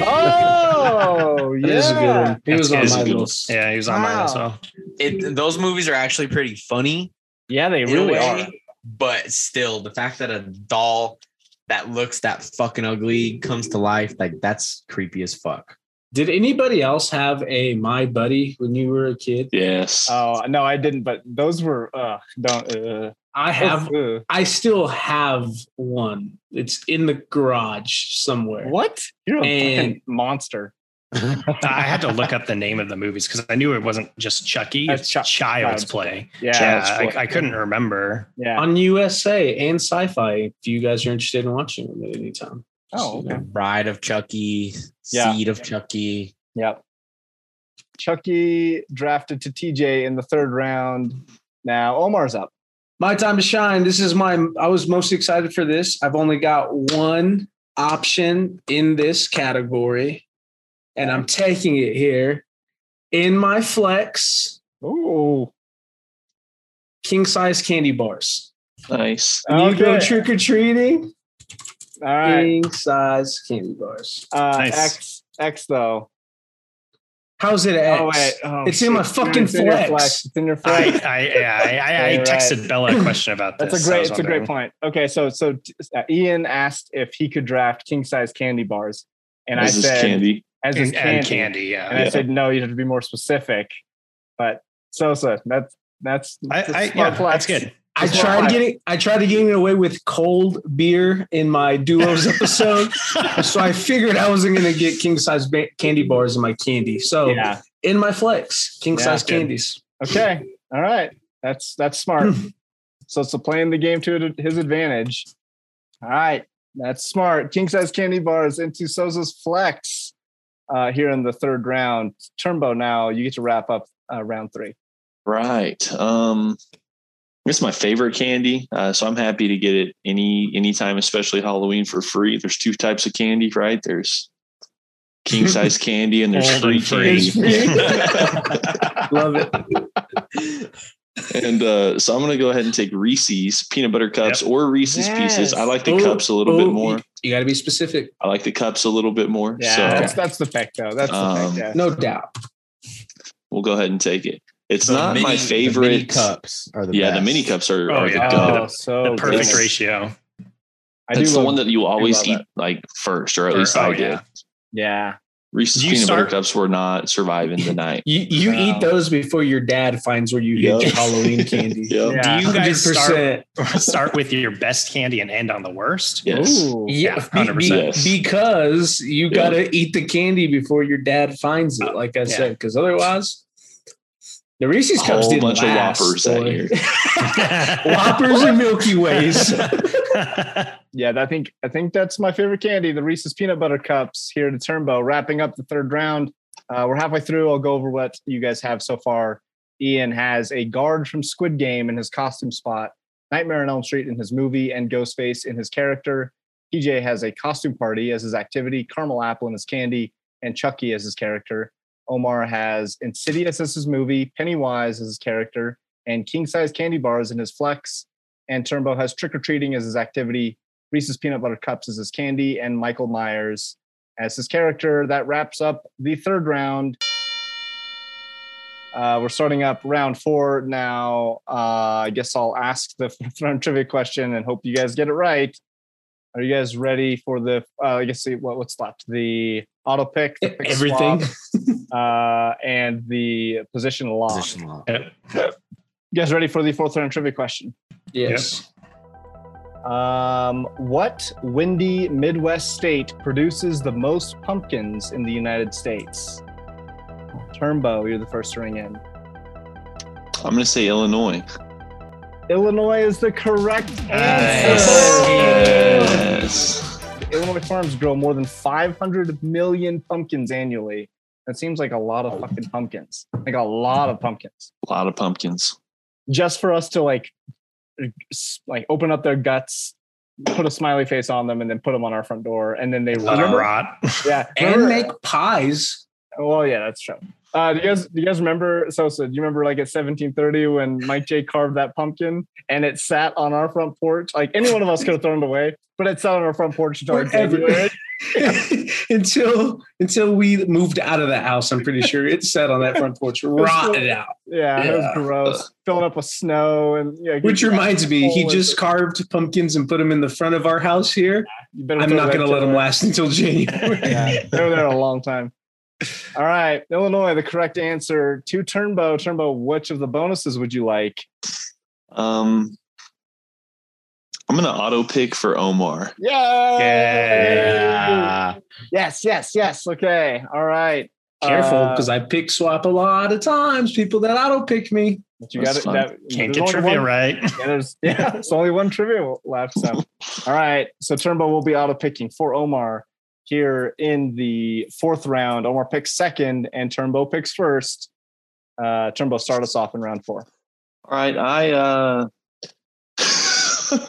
Oh, [laughs] that is a good one. He was on my good. list. Yeah, he was on mine as Wow. It those movies are actually pretty funny. yeah, they really way, are. But still, the fact that a doll that looks that fucking ugly comes to life, like that's creepy as fuck. Did anybody else have a My Buddy when you were a kid? Yes. Oh no, I didn't. But those were uh, don't. Uh, I have. uh, I still have one. It's in the garage somewhere. what? You're a And- fucking monster. [laughs] I had to look up the name of the movies because I knew it wasn't just Chucky. It's Chu- Child's Child's Play. Yeah, Yeah, Child's Play. I, I couldn't remember. Yeah. On USA and Sci-Fi, if you guys are interested in watching them at any time. Oh, okay. Bride of Chucky, Yeah. Seed of Chucky. Yep. Chucky drafted to TJ in the third round. Now Omar's up. My time to shine. This is my. I was most excited for this. I've only got one option in this category, and I'm taking it here in my flex. Ooh. King size candy bars. Nice. When you go Okay. trick or treating, All right. king size candy bars. Uh, Nice. X X though. How's it X? Oh wait. Oh, It's in my fucking it's in your flex. It's in your I, flex. I, [laughs] yeah, I, I, I You're right. texted Bella a question about this. That's a great. It's a great point. Okay, so so uh, Ian asked if he could draft king size candy bars, and This I said candy. as his And, candy. and candy, yeah. And I said no, you have to be more specific. But Sosa, that's that's, I, that's a I, smart yeah, that's good. I That's tried why- getting I tried getting away with cold beer in my duos [laughs] episode, so I figured I wasn't going to get king size ba- candy bars in my candy. So Yeah. in my flex, king Yeah, size good. candies. Okay. All right. That's that's smart. so so playing the game to his advantage. All right. That's smart. King size candy bars into Sosa's flex uh, here in the third round. Turbo now, you get to wrap up uh, round three. Right. Um, it's my favorite candy, uh, so I'm happy to get it any anytime, especially Halloween for free. There's two types of candy, right? There's king [laughs] size candy and there's Old free and free. candy. [laughs] Love it. and uh, so I'm gonna go ahead and take Reese's peanut butter cups or Reese's Pieces. I like the Oh, cups a little oh, bit more. You, got to be specific, I like the cups a little bit more. Yeah, so that's that's the pick though. That's the Um, pick. Yeah. no doubt. we'll go ahead and take it. It's The not mini- my the The favorite. mini cups are the yeah, the mini cups are, Oh, are yeah. the. Oh, so The perfect good. ratio. I do That's the love- one that you always eat that. like first, or at Or- least oh, I did. yeah. Yeah. Reese's you peanut butter cups were not surviving the night. [laughs] You you Wow. eat those before your dad finds where you Yep. hid your Halloween [laughs] candy. Yep. Yeah. Do you guys start 100%. [laughs] start with your best candy and end on the worst? Yes. Ooh. Yeah, Yeah, be- be- 100%. Yes. because you Yeah. got to eat the candy before your dad finds it. Like I Yeah. said, because otherwise, the Reese's cups whole didn't bunch of last, Whoppers that boy. year. [laughs] [laughs] Whoppers and Milky Ways. [laughs] Yeah, I think I think that's my favorite candy, the Reese's peanut butter cups here to Turnbow. Wrapping up the third round. Uh, we're halfway through. I'll go over what you guys have so far. Ian has a guard from Squid Game in his costume spot, Nightmare on Elm Street in his movie, and Ghostface in his character. PJ has a costume party as his activity, Caramel Apple in his candy, and Chucky as his character. Omar has Insidious as his movie, Pennywise as his character, and king size candy bars in his flex. And Turnbow has trick or treating as his activity, Reese's peanut butter cups as his candy, and Michael Myers as his character. That wraps up the third round. Uh, we're starting up round four now. Uh, I guess I'll ask the [laughs] fourth round trivia question and hope you guys get it right. Are you guys ready for the? Uh, I guess see what, what's left. The auto pick, the pick Everything. [laughs] swap, uh, and the position lock. Position lock. Yep. You guys ready for the fourth round trivia question? Yes. Um, what windy Midwest state produces the most pumpkins in the United States? Turnbow, you're the first to ring in. I'm going to say Illinois. Illinois is the correct Nice. answer. Yes. Illinois farms grow more than 500 million pumpkins annually. That seems like a lot of oh. fucking pumpkins. Like a lot of pumpkins. A lot of pumpkins. Just for us to like, like open up their guts, put a smiley face on them, and then put them on our front door, and then they Let 'em remember- rot. Yeah, [laughs] And make pies. Well, yeah, that's true. Uh, do you guys do you guys remember? So, so do you remember like at 1730 when Mike J carved that pumpkin and it sat on our front porch? Like any one of us could have thrown it away, but it sat on our front porch until. January. [laughs] until until we moved out of the house, I'm pretty sure it sat on that front porch, rotted out. Yeah, it was Yeah. gross, filling up with snow and yeah. Which reminds me, he just winter. carved pumpkins and put them in the front of our house here. Better I'm not going to let them last until [laughs] January. Yeah, they were there a long time. All right, Illinois, the correct answer to Turnbow. Turnbow, which of the bonuses would you like? Um, I'm going to auto pick for Omar. Yay! Yeah. Yes, yes, yes. Okay. All right. Careful, Uh, because I pick swap a lot of times. People that auto pick me. But you got it. That, Can't get trivia one- right. [laughs] Yeah, there's yeah, it's only one trivia left. So, [laughs] all right. So Turnbow will be auto picking for Omar here in the fourth round. Omar picks second, and Turnbow picks first. Uh, Turnbow start us off in round four. All right, I uh, [laughs]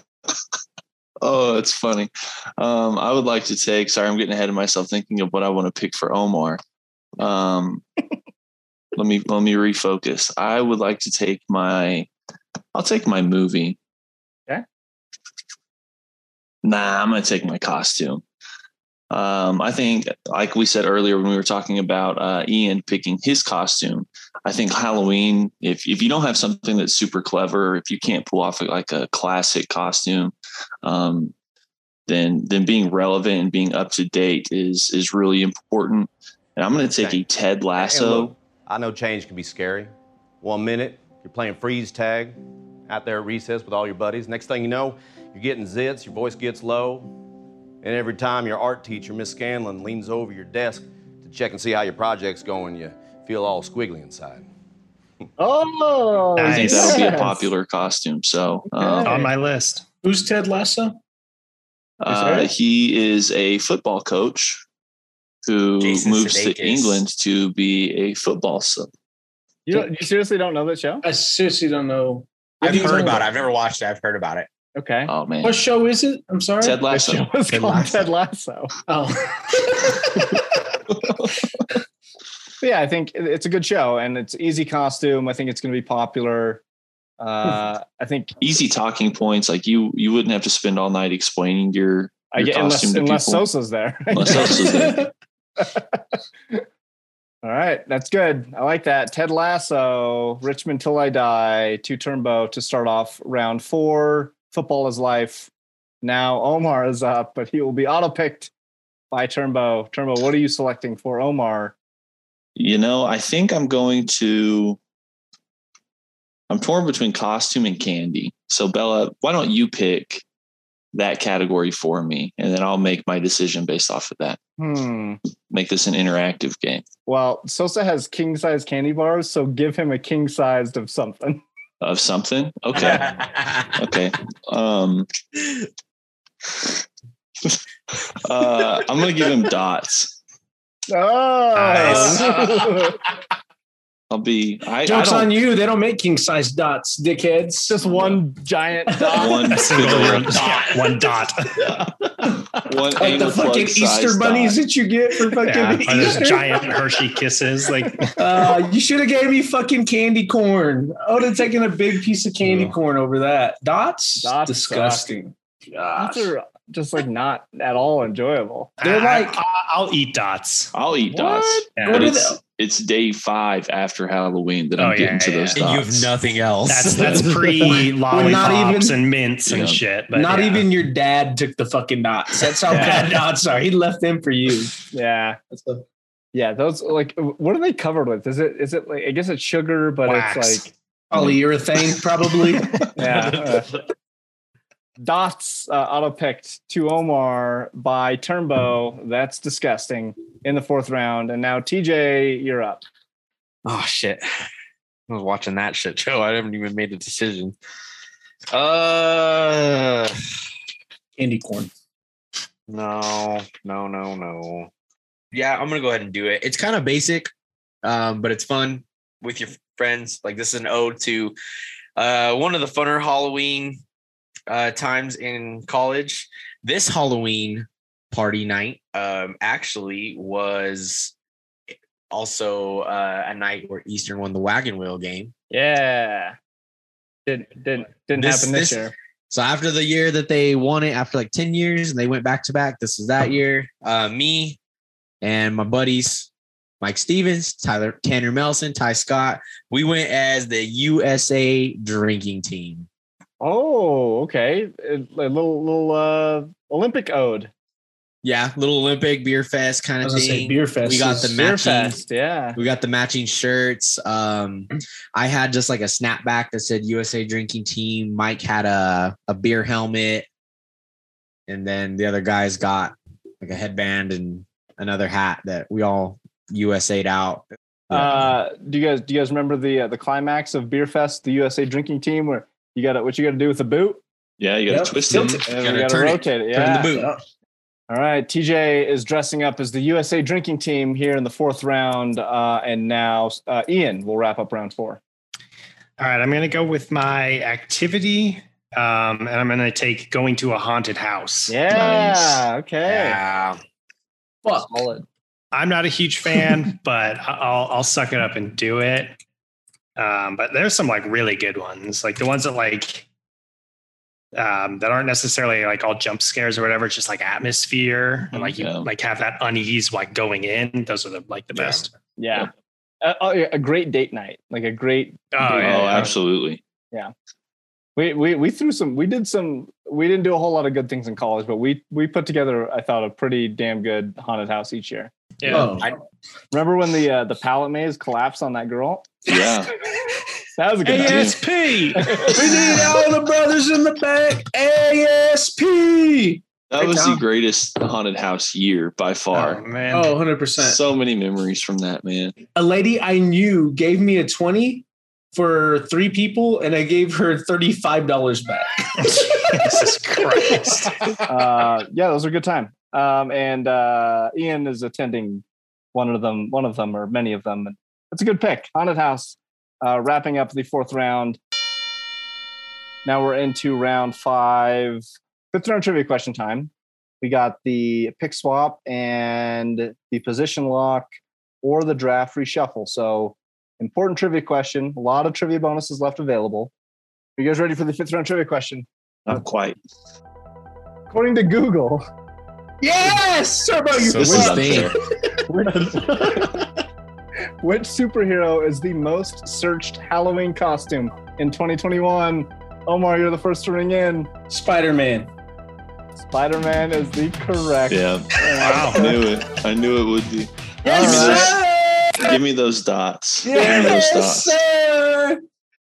Oh, it's funny. Um, I would like to take. Sorry, I'm getting ahead of myself thinking of what I want to pick for Omar. Um, let me let me refocus. I would like to take my. I'll take my movie. Okay. Nah, I'm gonna take my costume. Um, I think, like we said earlier when we were talking about uh, Ian picking his costume, I think Halloween. If if you don't have something that's super clever, if you can't pull off like a classic costume, um, then then being relevant and being up to date is is really important. And I'm going to take a Ted Lasso. look, I know change can be scary. One minute, you're playing freeze tag out there at recess with all your buddies. Next thing you know, you're getting zits, your voice gets low. And every time your art teacher, Miss Scanlon, leans over your desk to check and see how your project's going, you feel all squiggly inside. [laughs] Oh, I think that'll be a popular costume. So um, On my list. Who's Ted Lasso? uh, he is a football coach who Jason moves to England to be a football sub. You, you seriously don't know that show? I seriously don't know. I've heard about it. I've never watched it. I've heard about it. Okay. Oh man, What show is it? I'm sorry. Ted The Lasso. show is Ted called Lasso. Ted Lasso. Oh. [laughs] Yeah, I think it's a good show and it's easy costume. I think it's going to be popular. Uh, I think Easy talking points. Like you, you wouldn't have to spend all night explaining your, I your get unless costume to unless people. Sosa's there. Unless Sosa's there. [laughs] All right, that's good. I like that. Ted Lasso, Richmond till I die, two turbo to start off round four. Football is life. Now Omar is up, but he will be auto picked by Turnbow. Turnbow, what are you selecting for Omar? You know, I think I'm going to. I'm torn between costume and candy. So Bella, why don't you pick that category for me, and then I'll make my decision based off of that. Hmm. Make this an interactive game Well, Sosa has king size candy bars, so give him a king sized of something. Of something. Okay. [laughs] okay. Um. uh, I'm gonna give him dots. Oh, [laughs] [laughs] I'll be. I, I Jokes don't on you. They don't make king size dots, dickheads. just one giant [laughs] dot. one A single single dot. One dot. one like the fucking Easter bunnies dot. that you get for fucking Yeah, or those Easter. giant Hershey kisses. Like [laughs] Uh, you should have gave me fucking candy corn. I would have taken a big piece of candy Ugh. corn over that. Dots, Dots disgusting. Gosh. Dots are just like not at all enjoyable. They're I- like- I, will eat dots. I'll eat dots, Yeah. What are it's it's day five after Halloween that I'm Oh, yeah, getting to yeah, those yeah. And you have nothing else. That's [laughs] that's pre lollipops even- and mints and Yeah. shit. But Not yeah. even your dad took the fucking dots. That's how Yeah. bad dots are. He left them for you. Yeah. A- Yeah, those like what are they covered with? Is it is it like I guess it's sugar, but Wax. it's like polyurethane, probably. [laughs] yeah. [laughs] dots uh, auto picked to Omar by Turnbow. That's disgusting in the fourth round. And now TJ, you're up. Oh shit. I was watching that shit show. I haven't even made a decision. Uh candy corn. no, no, no, no. Yeah, I'm gonna go ahead and do it. It's kind of basic, um, but it's fun with your friends. Like this is an ode to uh one of the funner Halloween uh times in college. This Halloween party night um actually was also uh, a night where Eastern won the wagon wheel game. Yeah. Didn't didn't didn't This- happen this, this- year. So after the year that they won it, after like 10 years and they went back to back, this is that year. Uh, me, And my buddies, Mike Stevens, Tyler Tanner Melson, Ty Scott, we went as the USA drinking team. Oh, okay. A, little little uh Olympic ode. Yeah, little Olympic beer fest kind of was gonna say thing. beer fest. We got the Beer matching fest, yeah. We got the matching shirts. Um, I had just like a snapback that said USA Drinking Team. Mike had a, a beer helmet. And then the other guys got like a headband and another hat that we all USA'd out. Uh, do you guys do you guys remember the uh, the climax of Beer Fest, the USA drinking team, where you got to what you got to do with the boot? Yeah, you got to Yep. twist Tilt it. And Gotta we got to turn it. rotate it. turn Yeah. the boot. Yeah. All right. TJ is dressing up as the USA drinking team here in the fourth round, uh, and now uh, Ian will wrap up round four. All right, I'm going to go with my activity Um, and I'm gonna take going to a haunted house. Yeah. Okay. Yeah. Fuck. Solid. I'm not a huge fan, [laughs] but I'll I'll suck it up and do it. Um, but there's some like really good ones, like the ones that like um, that aren't necessarily like all jump scares or whatever. It's just like atmosphere and like you Yeah. like have that unease like going in. Those are the like the Yeah. best. Yeah. Uh, oh, yeah, a great date night, like a great. Oh, date yeah. Oh, night. absolutely. We, we we threw some. We did some. We didn't do a whole lot of good things in college, but we we put together, I thought, a pretty damn good haunted house each year. Yeah. Oh. Remember when the uh, the pallet maze collapsed on that girl? Yeah. [laughs] That was a good. time. ASP. [laughs] we need all the brothers in the back. ASP. That was the greatest haunted house year by Oh far. man. Oh, 100%. so many memories from that, man. a lady I knew gave me a 20 for three people and I gave her $35 back. [laughs] Jesus Christ. uh, yeah, those are a good time. Um, and uh, Ian is attending one of them, one of them, or many of them. And it's a good pick. Haunted House, uh, wrapping up the fourth round. Now we're into round five. Fifth round trivia question time. We got the pick swap and the position lock or the draft reshuffle. So important trivia question. A lot of trivia bonuses left available. Are you guys ready for the fifth round trivia question? Not quite. According to Google, Yes, Turbo, you So This what's is the unfair. Which superhero is the most searched Halloween costume in 2021? Omar, you're the first to ring in. Spider Man. Spider Man is the correct. Yeah. Wow. I knew it. I knew it would be. Yes, Give me those, give me those dots. Give me those dots. sir.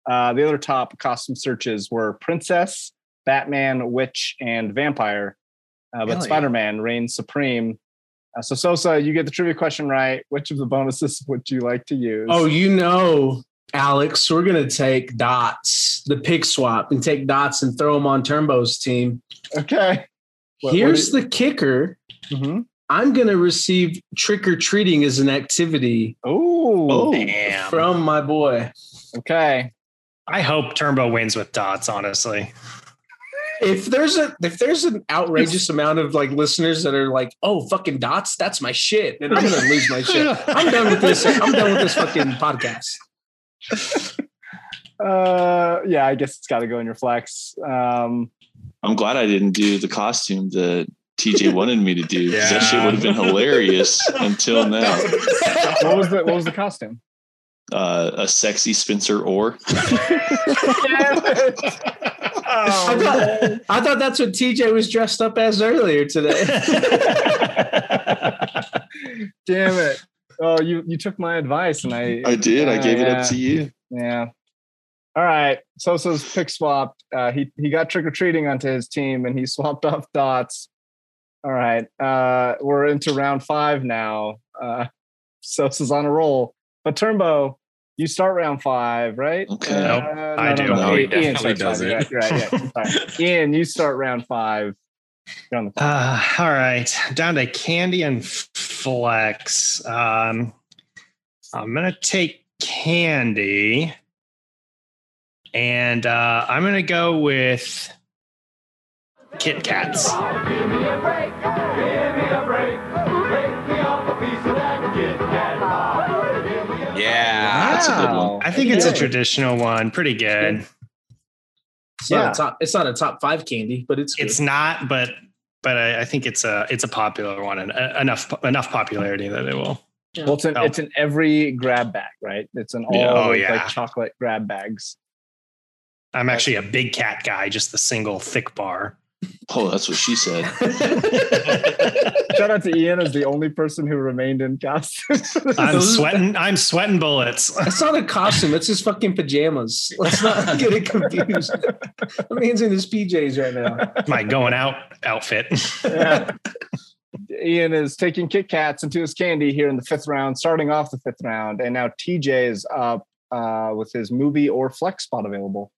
Uh, the other top costume searches were Princess, Batman, Witch, and Vampire. Uh, but. Spider Man reigns supreme. Uh, so, Sosa, you get the trivia question right. Which of the bonuses [laughs] would you like to use? Oh, you know, Alex, we're going to take dots, the pick swap, and take dots and throw them on Turbo's team. okay. What- what Here's the kicker you- Mhm. I'm going to receive trick or treating as an activity Ooh. Oh, Damn. from my boy. Okay. I hope Turbo wins with dots, honestly. If there's a if there's an outrageous amount of like listeners that are like, oh fucking dots, that's my shit, then I'm gonna lose my shit. [laughs] I'm done with this. I'm done with this fucking podcast. [laughs] Uh, yeah, I guess it's got to go in your flex. Um, I'm glad I didn't do the costume that TJ [laughs] wanted me to do. 'cause That shit would have been hilarious until now. what was the what was the costume? Uh, a sexy Spencer Orr. I thought, I thought that's what TJ was dressed up as earlier today. [laughs] Damn it! Oh, you you took my advice, and I I did. I Yeah, gave it up to you. Yeah. All right. Sosa's pick swapped. Uh, he he got trick or treating onto his team, and he [laughs] swapped off dots. All right. Uh, we're into round five now. Uh, Sosa's on a roll, but Turnbow, you start round five, right? Okay. Uh, Nope, no, I no, do. no, No, he Ian- Ian definitely starts doesn't. You're right. right, yeah, sorry. [laughs] Ian, you start round five. On the. Uh, all right, down to Candy and Flex. Um, I'm gonna take Candy, and uh, I'm gonna go with Kit Kats. That's a good one. I think it's a traditional one, pretty good. It's not Yeah. a top. It's not a top five candy, but it's good. It's not, but but I, I think it's a it's a popular one and uh, enough enough popularity that it will. Well, it's in, Oh. it's in every grab bag, right? It's in all Yeah. Oh, those, yeah. like chocolate grab bags. I'm actually a big cat guy, just the single thick bar. Oh, that's what she said. [laughs] Shout out to Ian as the only person who remained in costume. I'm [laughs] sweating. I'm sweating bullets. [laughs] That's not a costume. It's his fucking pajamas. Let's not get it confused. The man's in his PJs right now. My going out outfit. Yeah. Ian is taking Kit Kats into his candy here in the fifth round, starting off the fifth round, and now TJ is up uh, with his movie or flex spot available.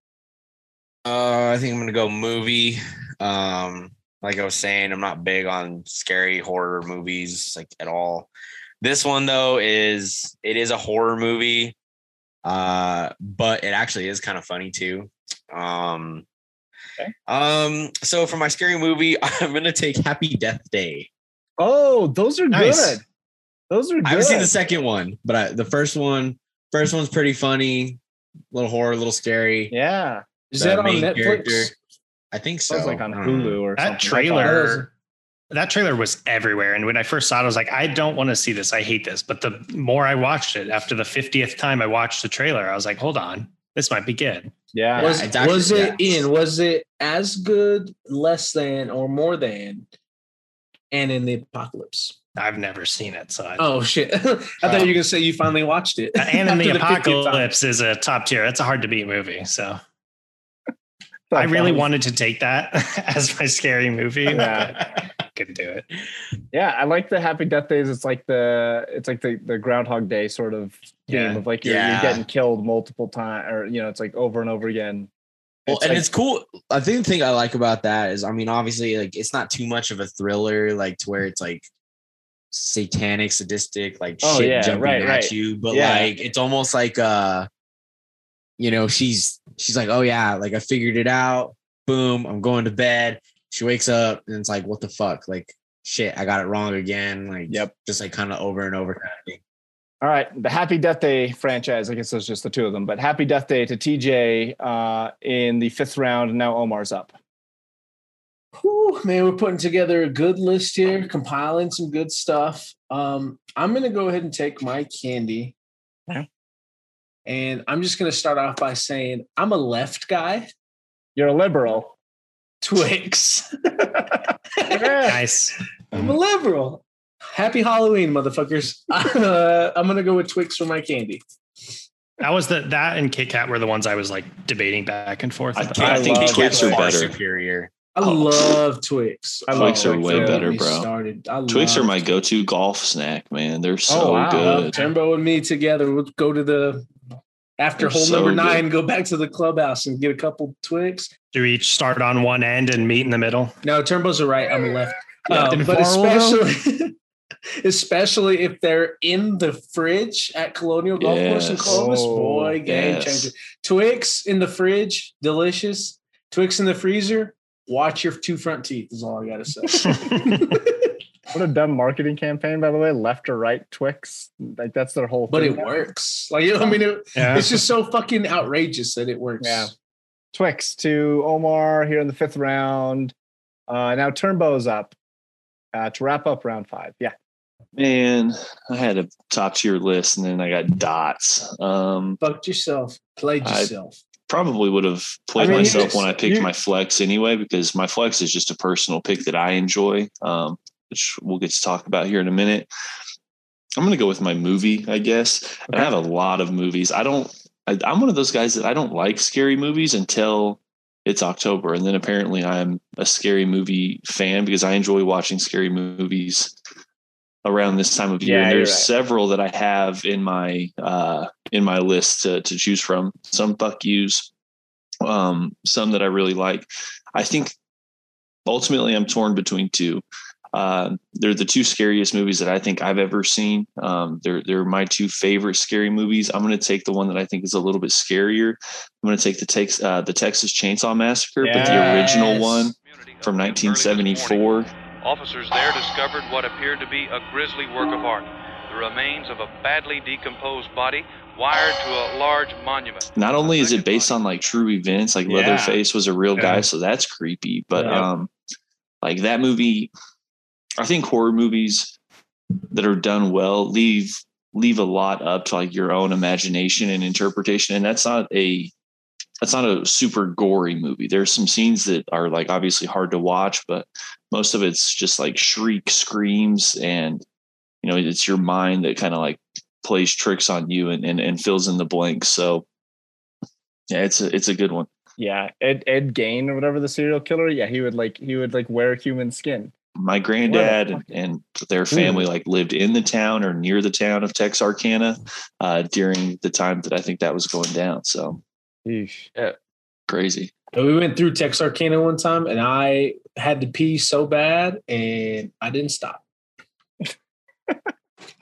Uh, I think I'm gonna go movie. Um, like I was saying, I'm not big on scary horror movies like at all. This one though is it is a horror movie, uh, but it actually is kind of funny too. Um, Um, so for my scary movie, [laughs] I'm gonna take Happy Death Day. Oh, those are Nice. good. Those are good. I haven't seen the second one, but I, the first one, first one's pretty funny, a little horror, a little scary. Yeah. Is The that on Netflix? character. I think so. Sounds like on I don't. Hulu or something. That trailer, that trailer was everywhere. And when I first saw it, I was like, I don't want to see this. I hate this. But the more I watched it, after the 50th time I watched the trailer, I was like, hold on, this might be good. Yeah. Was, actually- was it yeah. in? Was it as good, less than, or more than? And in the apocalypse. I've never seen it. So I, Oh shit! [laughs] I thought you were gonna say you finally watched it. and in the [laughs] After 50th time. apocalypse is a top tier. That's a hard to beat movie. So I really wanted to take that [laughs] as my scary movie. Yeah. [laughs] Couldn't do it. Yeah, I like the Happy Death Days. It's like the it's like the, the Groundhog Day sort of theme Yeah. of like you're, Yeah. you're getting killed multiple times, or you know, it's like over and over again. Well, and like- it's cool. I think the thing I like about that is, I mean, obviously, like it's not too much of a thriller, like to where it's like satanic, sadistic, like Oh, shit yeah, jumping right, at right. you. But Yeah. like, it's almost like, uh, you know, she's she's like, oh yeah, like I figured it out. Boom, I'm going to bed. She wakes up and it's like, what the fuck, like shit, I got it wrong again. Like, Yep. just like kind of over and over kind of thing. All right, the Happy Death Day franchise. I guess there's just the two of them, but Happy Death Day to TJ uh, in the fifth round. and Now Omar's up. Whew, man, we're putting together a good list here, compiling some good stuff. Um, I'm gonna go ahead and take my candy. Okay. And I'm just gonna start off by saying I'm a left guy. You're a liberal. Twix. [laughs] Nice. I'm a liberal. Happy Halloween, motherfuckers. [laughs] Uh, I'm gonna go with Twix for my candy. That was the that and Kit Kat were the ones I was like debating back and forth. I I think love Twix are better. superior. I Oh. love Twix. I Twix love are way Don't better, bro. Started. I Twix are love my go-to golf snack, man. They're so wow. good. Turbo and me together. We'll go to the after They're hole so number good. nine. Go back to the clubhouse and get a couple Twix. Do we each start on one end and meet in the middle? No, turbos are right. I'm left. Yeah, Um, but especially, [laughs] especially if they're in the fridge at Colonial Golf Course in Yes. Columbus, Oh, boy, game yes. changer. Twix in the fridge, delicious. Twix in the freezer. Watch your two front teeth. Is all I gotta say. [laughs] What a dumb marketing campaign, by the way. Left or right Twix. Like that's their whole but thing it now. works. Like I mean, it, Yeah. it's just so fucking outrageous that it works. Yeah. Twix to Omar here in the fifth round. Uh, now Turnbow's up uh, to wrap up round five. Yeah. Man, I had a top tier list and then I got dots. Um, Fucked yourself. Played I- yourself. Probably would have played I mean, myself just- when I picked my flex anyway, because my flex is just a personal pick that I enjoy, um, which we'll get to talk about here in a minute. I'm going to go with my movie, I guess. And I have a lot of movies. I don't, I, I'm one of those guys that I don't like scary movies until it's October. And then apparently I'm a scary movie fan because I enjoy watching scary movies around this time of year. Yeah, and there's right. several that I have in my uh in my list to to choose from. Some fuck yous, um, some that I really like. I think ultimately I'm torn between two. Uh, they're the two scariest movies that I think I've ever seen. Um, they're they're my two favorite scary movies. I'm going to take the one that I think is a little bit scarier. I'm going to take the Tex uh, the Texas Chainsaw Massacre, but the original one from 1974. Officers there discovered what appeared to be a grisly work of art. The remains of a badly decomposed body wired to a large monument. not only is it based on like true events, like Yeah. Leatherface was a real guy, Yeah. so that's creepy. But Yeah. um, like that movie, I think horror movies that are done well leave leave a lot up to like your own imagination and interpretation, and that's not a that's not a super gory movie. There's some scenes that are like obviously hard to watch, but most of it's just like shriek screams and you know it's your mind that kind of like plays tricks on you and, and and fills in the blanks. So yeah, it's a it's a good one. Yeah. Ed Ed Gain or whatever the serial killer. Yeah, he would like he would like wear human skin. My granddad and, and their family like lived in the town or near the town of Texarkana uh, during the time that I think that was going down. So Yeesh. crazy. And we went through Texarkana one time, and I had to pee so bad, and I didn't stop.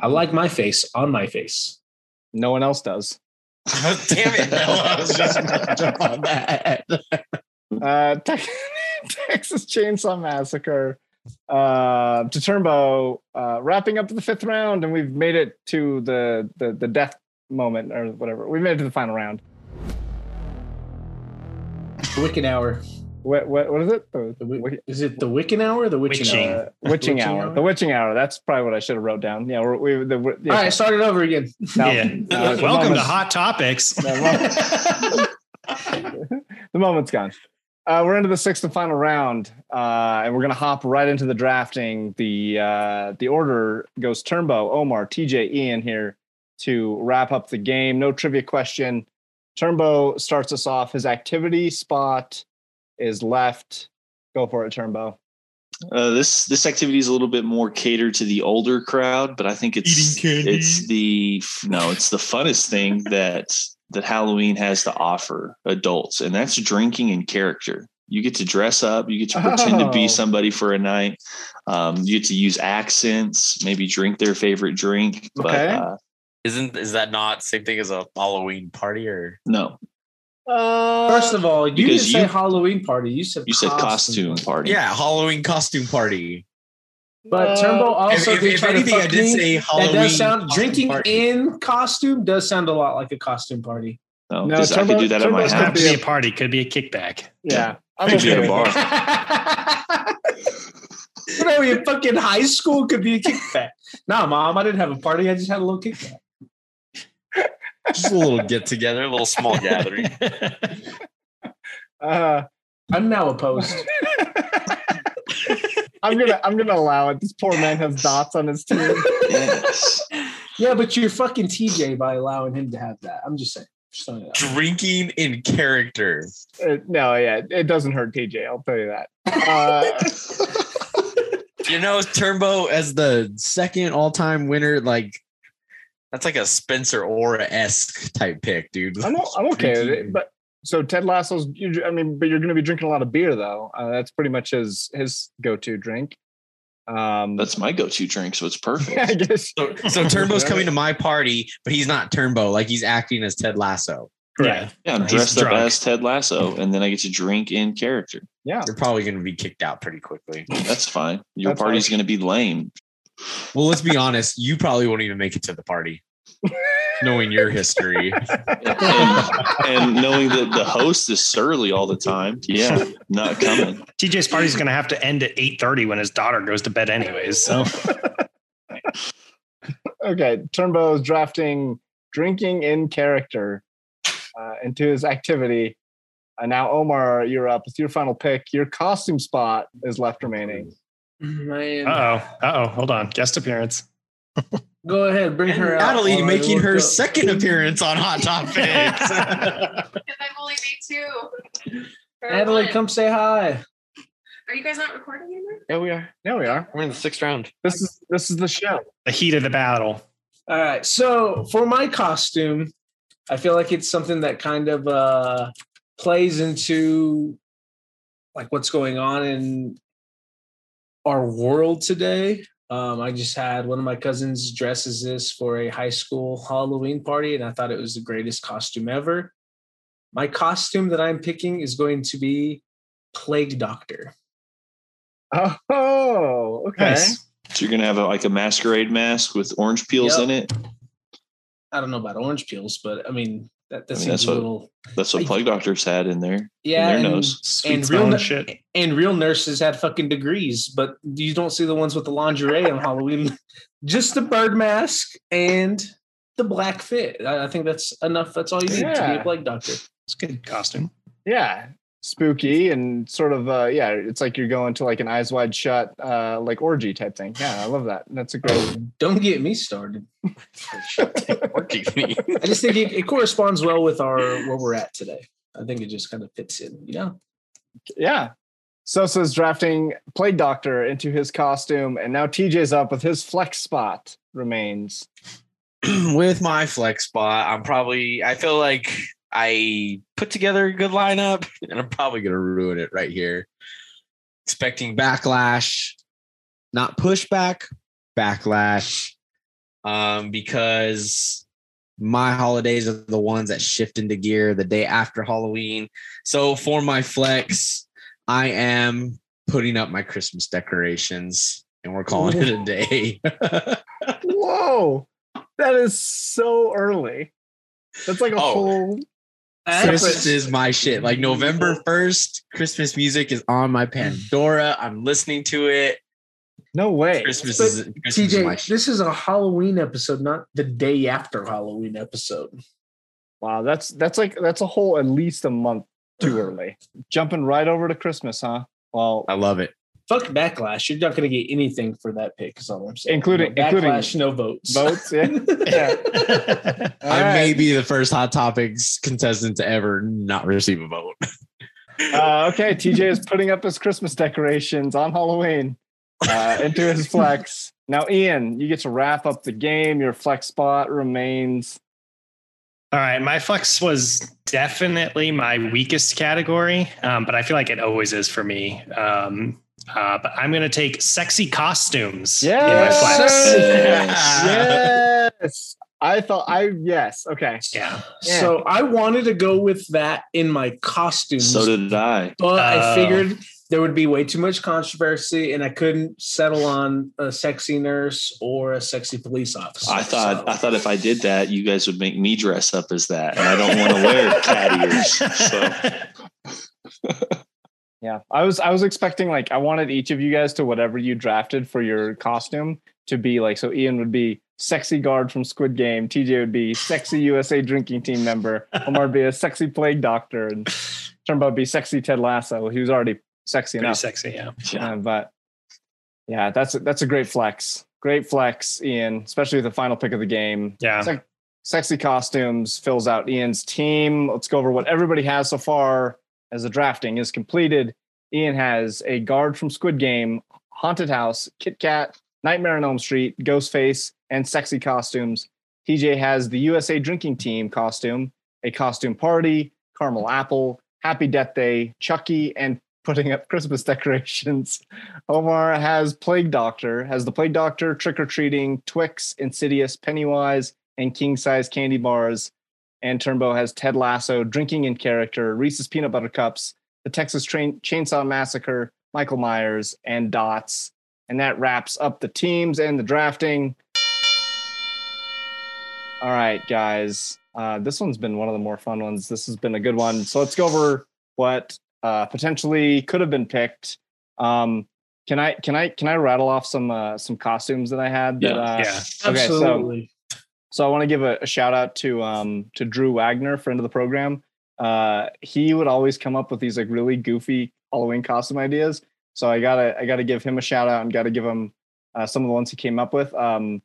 I like my face on my face. No one else does. [laughs] Damn it! No, I was just jump on that. Uh, Tex- [laughs] Texas Chainsaw Massacre uh, to Turnbow, uh, wrapping up the fifth round, and we've made it to the, the the death moment or whatever. We made it to the final round. Wicked hour. What what, what is it? The, The is it the Wiccan hour or the witching, Witching. hour? uh, witching Witching hour. hour? The witching hour. That's probably what I should have wrote down. Yeah, we're, we the we- yeah, All right, start it over again. no, yeah. the Welcome to Hot Topics. [laughs] the moment- the moment's gone. Uh, we're into the sixth and final round, uh, and we're gonna hop right into the drafting. The uh, the order goes Turnbow, Omar, TJ, Ian here to wrap up the game. No trivia question. Turnbow starts us off. His activity spot is left. Go for it, Turnbow. Uh, this this activity is a little bit more catered to the older crowd, but I think it's it's the no, it's the funnest thing [laughs] that that Halloween has to offer adults, and that's drinking and character. You get to dress up, you get to pretend to Oh. be somebody for a night. Um, you get to use accents, maybe drink their favorite drink. But uh, Isn't is that not same thing as a Halloween party or no, Uh, First of all, you didn't Because say Halloween party. You said you said costume party. yeah, Halloween costume party? But Turnbow also if, did if anything, I did me. say That Halloween. does sound drinking party. in costume does sound a lot like a costume party. No, No, 'cause I Turbo- could do that at my Turbo's Could gonna be a party. Could be a kickback. yeah, I'm Could be okay at a bar. it. you know, in fucking high school could be a kickback. nah, mom, I didn't have a party. I just had a little kickback. Just a little get together, a little small gathering. [laughs] Uh, I'm now opposed. I'm gonna I'm gonna allow it. This poor man has dots on his team. Yes. yeah, but you're fucking TJ by allowing him to have that. I'm just saying. Just throwing it out. Drinking in character. Uh, no, yeah, it doesn't hurt TJ. I'll tell you that. Uh, [laughs] You know, Turnbow as the second all-time winner, like That's like a Spencer Aura esque type pick, dude. I'm o- I'm okay with it, but so Ted Lasso's. You, I mean, but you're going to be drinking a lot of beer though. Uh, that's pretty much his his go to drink. Um, That's my go-to drink, so it's perfect. [laughs] I guess So, so Turnbow's [laughs] coming to my party, but he's not Turnbow. Like he's acting as Ted Lasso. Yeah. Yeah, I'm He's dressed up drunk. as Ted Lasso, and then I get to drink in character. yeah. You're probably going to be kicked out pretty quickly. That's fine. Your That's party's going to be lame. Well, let's be honest. You probably won't even make it to the party, knowing your history. [laughs] and, and knowing that the host is surly all the time, yeah, not coming. TJ's party's going to have to end at 8:30 when his daughter goes to bed anyways. So [laughs] Okay, Turnbow is drafting drinking in character uh, into his activity. And now Omar, you're up. It's your final pick. Your costume spot is left remaining. Man, uh oh. Uh oh. Hold on. Guest appearance. [laughs] go ahead, bring her out. Natalie while making her up- second appearance on Hot Topics. [laughs] Because I've only made two. Or Natalie, one. come say hi. Are you guys not recording anymore? yeah, we are. Yeah, we are. We're in the sixth round. This is this is the show. The heat of the battle. All right. So for my costume, I feel like it's something that kind of uh plays into like what's going on in our world today. Um, I just had one of my cousins dresses this for a high school Halloween party, and I thought it was the greatest costume ever. My costume that I'm picking is going to be Plague Doctor. Oh, okay. Nice. So you're going to have a, like a masquerade mask with orange peels Yep. in it. I don't know about orange peels, but I mean that, that I mean, seems that's a what- little That's what I- plague doctors had in there. yeah. in their and- nose. And real shit. and real nurses had fucking degrees, but you don't see the ones with the lingerie on Halloween. [laughs] Just the bird mask and the black fit. I, I think that's enough. That's all you need to be Yeah. a plague doctor. It's a good costume. Yeah. Spooky and sort of uh yeah, it's like you're going to like an eyes wide shut uh like orgy type thing. Yeah, I love that. That's a great Don't get me started. Working [laughs] me. I just think it, it corresponds well with our where we're at today. I think it just kind of fits in, you know. Yeah. Sosa's drafting Plague Doctor into his costume, and now TJ's up with his flex spot remains. [clears throat] with my flex spot, I'm probably. I feel like I put together a good lineup, [laughs] and I'm probably gonna ruin it right here. Expecting backlash, not pushback, backlash. um, because my holidays are the ones that shift into gear the day after Halloween. So for my flex, I am putting up my Christmas decorations and we're calling it a day. [laughs] Whoa, that is so early. That's like a Oh. whole. Christmas is my shit. Like November 1st, Christmas music is on my Pandora. I'm listening to it. No way. Christmas But is Christmas is my TJ, shit. this is a Halloween episode, not the day after Halloween episode. Wow, that's that's like that's a whole at least a month too [sighs] early. Jumping right over to Christmas, huh? Well, I love it. Fuck backlash. You're not going to get anything for that pick. Is all I'm saying. Including- no including backlash, no votes. votes, yeah. [laughs] yeah. All [laughs] I may be the first Hot Topics contestant to ever not receive a vote. [laughs] Uh, okay, TJ is putting up his Christmas decorations on Halloween uh, into his flex. Now, Ian, you get to wrap up the game. Your flex spot remains. All right, my flex was definitely my weakest category, um, but I feel like it always is for me. Um, uh, but I'm going to take sexy costumes in my Yes, flex. [laughs] yes. I thought I yes. Okay. Yeah. Yeah. So I wanted to go with that in my costumes. So did I. But I Oh. figured there would be way too much controversy, and I couldn't settle on a sexy nurse or a sexy police officer. I thought So- I thought if I did that, you guys would make me dress up as that, and I don't want to wear cat ears. So [laughs] [laughs] Yeah, I was I was expecting like I wanted each of you guys to whatever you drafted for your costume to be like so Ian would be sexy guard from Squid Game, TJ would be sexy USA drinking team member, Omar would be a sexy plague doctor, and Turnbow would be sexy Ted Lasso. He was already sexy Pretty enough, sexy, yeah. Uh, but yeah, that's a, that's a great flex, great flex, Ian, especially with the final pick of the game. Yeah. Sex- sexy costumes fills out Ian's team. Let's go over what everybody has so far as the drafting is completed. Ian has a guard from Squid Game, Haunted House, Kit Kat, Nightmare on Elm Street, Ghostface, and sexy costumes. TJ has the USA drinking team costume, a costume party, caramel apple, happy death day, Chucky, and putting up Christmas [laughs] decorations. Omar has Plague Doctor, has the Plague Doctor, trick or treating, Twix, Insidious, Pennywise, and king size candy bars. And Turnbow has Ted Lasso, drinking in character, Reese's Peanut Butter Cups, the Texas Train- Chainsaw Massacre, Michael Myers, and Dots. And that wraps up the teams and the drafting. All right, guys. Uh, this one's been one of the more fun ones. This has been a good one. So let's go over what uh, potentially could have been picked. Um, can I can I can I rattle off some uh, some costumes that I had? That, Yeah. uh, Yeah. Okay, Absolutely. so I want to give a, a shout out to um to Drew Wagner, friend of the program. Uh, he would always come up with these like really goofy Halloween costume ideas. So I gotta I gotta give him a shout out and gotta give him uh, some of the ones he came up with. Um,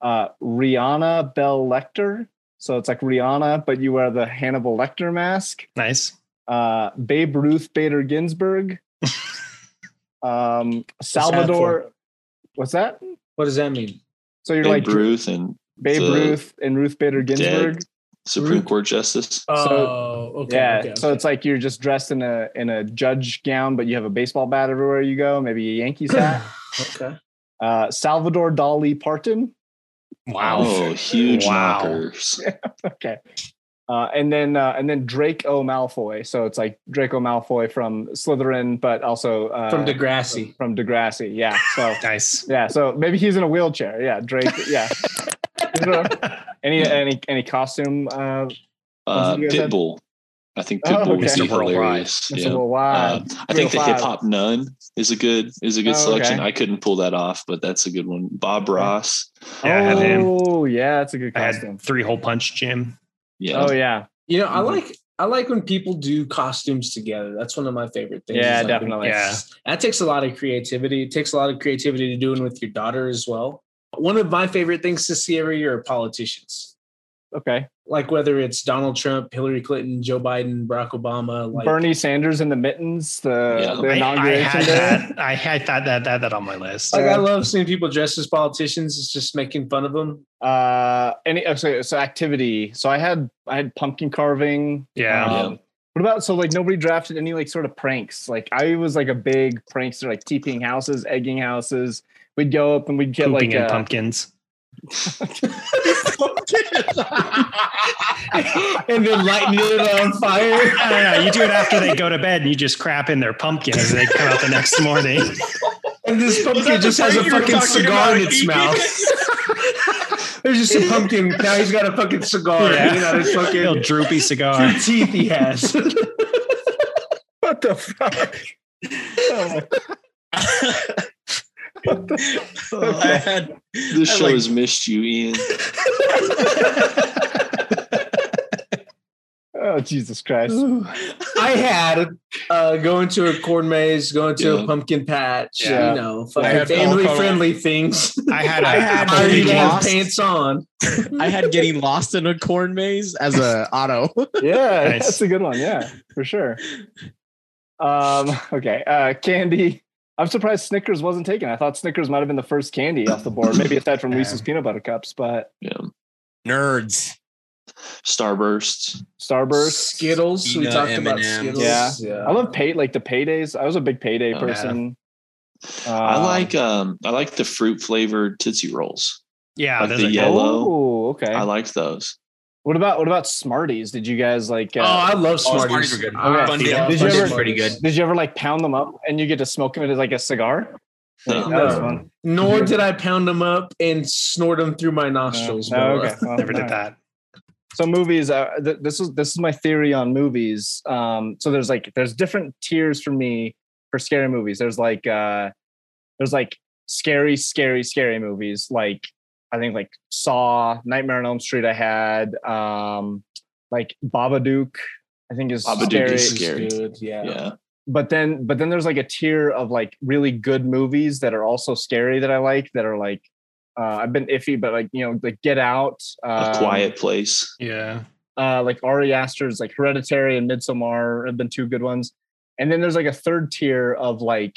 uh, Rihanna Bell Lecter. So it's like Rihanna, but you wear the Hannibal Lecter mask. Nice. Uh, Babe Ruth Bader Ginsburg. [laughs] um, that Salvador. What's that? what does that mean? So you're Babe like Ruth and Babe the Ruth and Ruth Bader Ginsburg. dead Supreme Court Justice. Oh, okay. yeah. okay, So it's like you're just dressed in a in a judge gown, but you have a baseball bat everywhere you go, maybe a Yankees [laughs] hat. okay. uh, Salvador Dali Parton. Wow. Oh, [laughs] huge Wow. knockers. [laughs] okay. Uh, and then uh, and then Draco Malfoy. So it's like Draco Malfoy from Slytherin, but also uh, From Degrassi. From Degrassi, yeah. So Nice. yeah, so maybe he's in a wheelchair. Yeah, Drake. Yeah. Any any any costume? Uh, Uh, you guys had? Pitbull. I think Oh, Pitbull would be hilarious. Mr. Yeah. Uh, I think the hip hop nun is a good is a good Oh, selection. okay. I couldn't pull that off, but that's a good one. Bob Ross. Yeah, I him. Oh yeah, that's a good I costume. had three hole punch Jim. Yeah. Oh yeah, You know, I Mhm. like I like when people do costumes together. That's one of my favorite things. Yeah, is like when- definitely. Yeah. That takes a lot of creativity. It takes a lot of creativity to doing with your daughter as well. One of my favorite things to see every year are politicians. okay. Like whether it's Donald Trump, Hillary Clinton, Joe Biden, Barack Obama, like Bernie Sanders in the mittens, the, Yeah. the I, I inauguration had day. that. I had that that that that on my list. like I love seeing people dressed as politicians. It's just making fun of them. Uh, any oh, so, so activity. So I had I had pumpkin carving. Yeah. Um, What about so like nobody drafted any like sort of pranks? Like I was like a big prankster, like TPing houses, egging houses. We'd go up and we'd get Pooping like in uh, pumpkins. [laughs] and then lighting it on fire. I don't know. You do it after they go to bed and you just crap in their pumpkin as they come out the next morning. [laughs] And this pumpkin just has a part you were fucking cigar in its mouth. [laughs] There's just a pumpkin. Now he's got a fucking cigar. Yeah. hanging out his fucking Little droopy cigar. two teeth he has. What the fuck? Oh my- I had This I show like- has missed you, Ian. [laughs] oh Jesus Christ! I had uh, going to a corn maze, going to Yeah. a pumpkin patch, Yeah. you know, fucking family friendly things. I had a [laughs] I had I getting need have lost. pants on. I had getting lost in a corn maze as a auto. [laughs] Yeah, Nice. that's a good one. Yeah, for sure. Um, okay, uh, candy. I'm surprised Snickers wasn't taken. I thought Snickers might have been the first candy off the board, maybe aside from Reese's [laughs] peanut butter cups, but Yeah. nerds. Starbursts. Starburst. Skittles. we talked about M&Ms. Skittles. Yeah. I love pay like the paydays. I was a big payday Oh, yeah. person. I Um, like um I like the fruit flavored Tootsie Rolls. Yeah, Like the are good. yellow. Oh, okay. I like those. What about what about Smarties? Did you guys like? Uh, oh, I love Oh, Smarties. Smarties are good. Okay. Fun Yeah. Did you ever- pretty good. Did you ever like pound them up and you get to smoke them as like a cigar? No. That was No. fun. Nor did I pound them up and snort them through my nostrils. Oh, okay. [laughs] Well, Never did that. So movies. Uh, th- this is this is my theory on movies. Um, so there's like there's different tiers for me for scary movies. There's like uh, there's like scary, scary, scary movies. Like I think like Saw, Nightmare on Elm Street. I had um, like Babadook. I think is Babadook scary. is scary. good. Yeah. Yeah. but then but then there's like a tier of like really good movies that are also scary that I like that are like uh, I've been iffy, but like you know, like Get Out, A um, quiet place. Yeah. uh, like Ari Aster's like Hereditary and Midsommar have been two good ones, and then there's like a third tier of like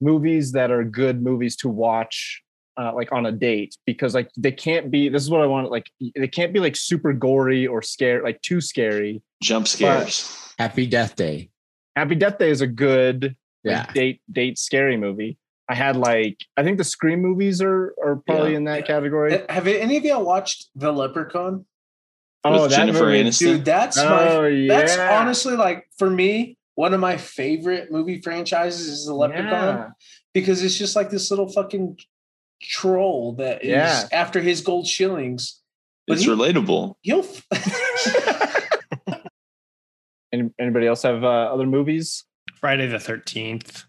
movies that are good movies to watch. Uh, like on a date because like they can't be this is what i want like they can't be like super gory or scary like too scary Jump scares. Happy Death Day. happy death day is a good like, Yeah. date date scary movie i had like i think the scream movies are are probably Yeah. in that category Have any of y'all watched The Leprechaun? oh With Jennifer Aniston. Dude, that's Oh, my that's honestly like for me, one of my favorite movie franchises is The Leprechaun Yeah. because it's just like this little fucking troll that is Yeah. after his gold shillings. But It's he- relatable. He'll [laughs] [laughs] Any, anybody else have uh, other movies Friday the 13th.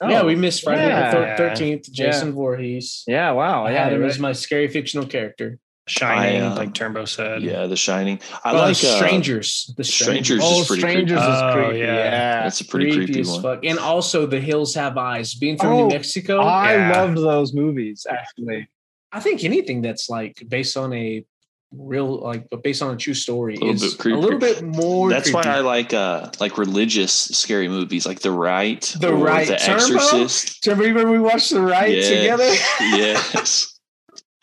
Oh, yeah, we missed Friday yeah. the thirteenth. Jason Voorhees. yeah wow I yeah had him you're as my scary fictional character. Shining, I, uh, like Turbo said. Yeah, The Shining. I Uh, like uh, Strangers. The Strangers oh is pretty strangers creepy. is Oh, yeah. yeah, That's a pretty creepy creepy one. fuck. And also The Hills Have Eyes. Being from Oh, New Mexico, i Yeah. loved those movies actually I think anything that's like based on a real like but based on a true story little is bit a little bit more That's creepy. why I like uh like religious scary movies like The Right. The or Right. The Turbo? Exorcist. Do you remember we watched the right Yes. together? yes.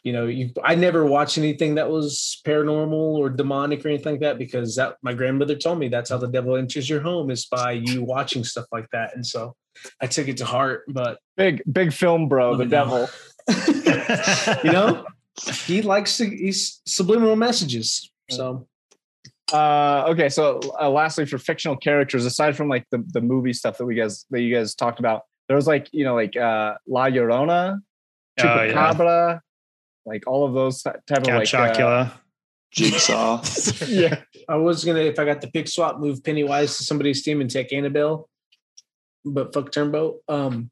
You know, you I never watched anything that was paranormal or demonic or anything like that because that my grandmother told me that's how the devil enters your home is by you watching stuff like that. And so I took it to heart, but big big film bro the no. devil [laughs] you know, he likes to he's subliminal messages. So uh okay so uh, lastly for fictional characters aside from like the the movie stuff that we guys that you guys talked about there was like you know like uh la llorona Oh, yeah. Chupacabra like all of those type of Count like uh, Jigsaw. [laughs] [laughs] yeah I was gonna, if I got the pick swap, move Pennywise to somebody's team and take Annabelle, but fuck Turnbow. Um,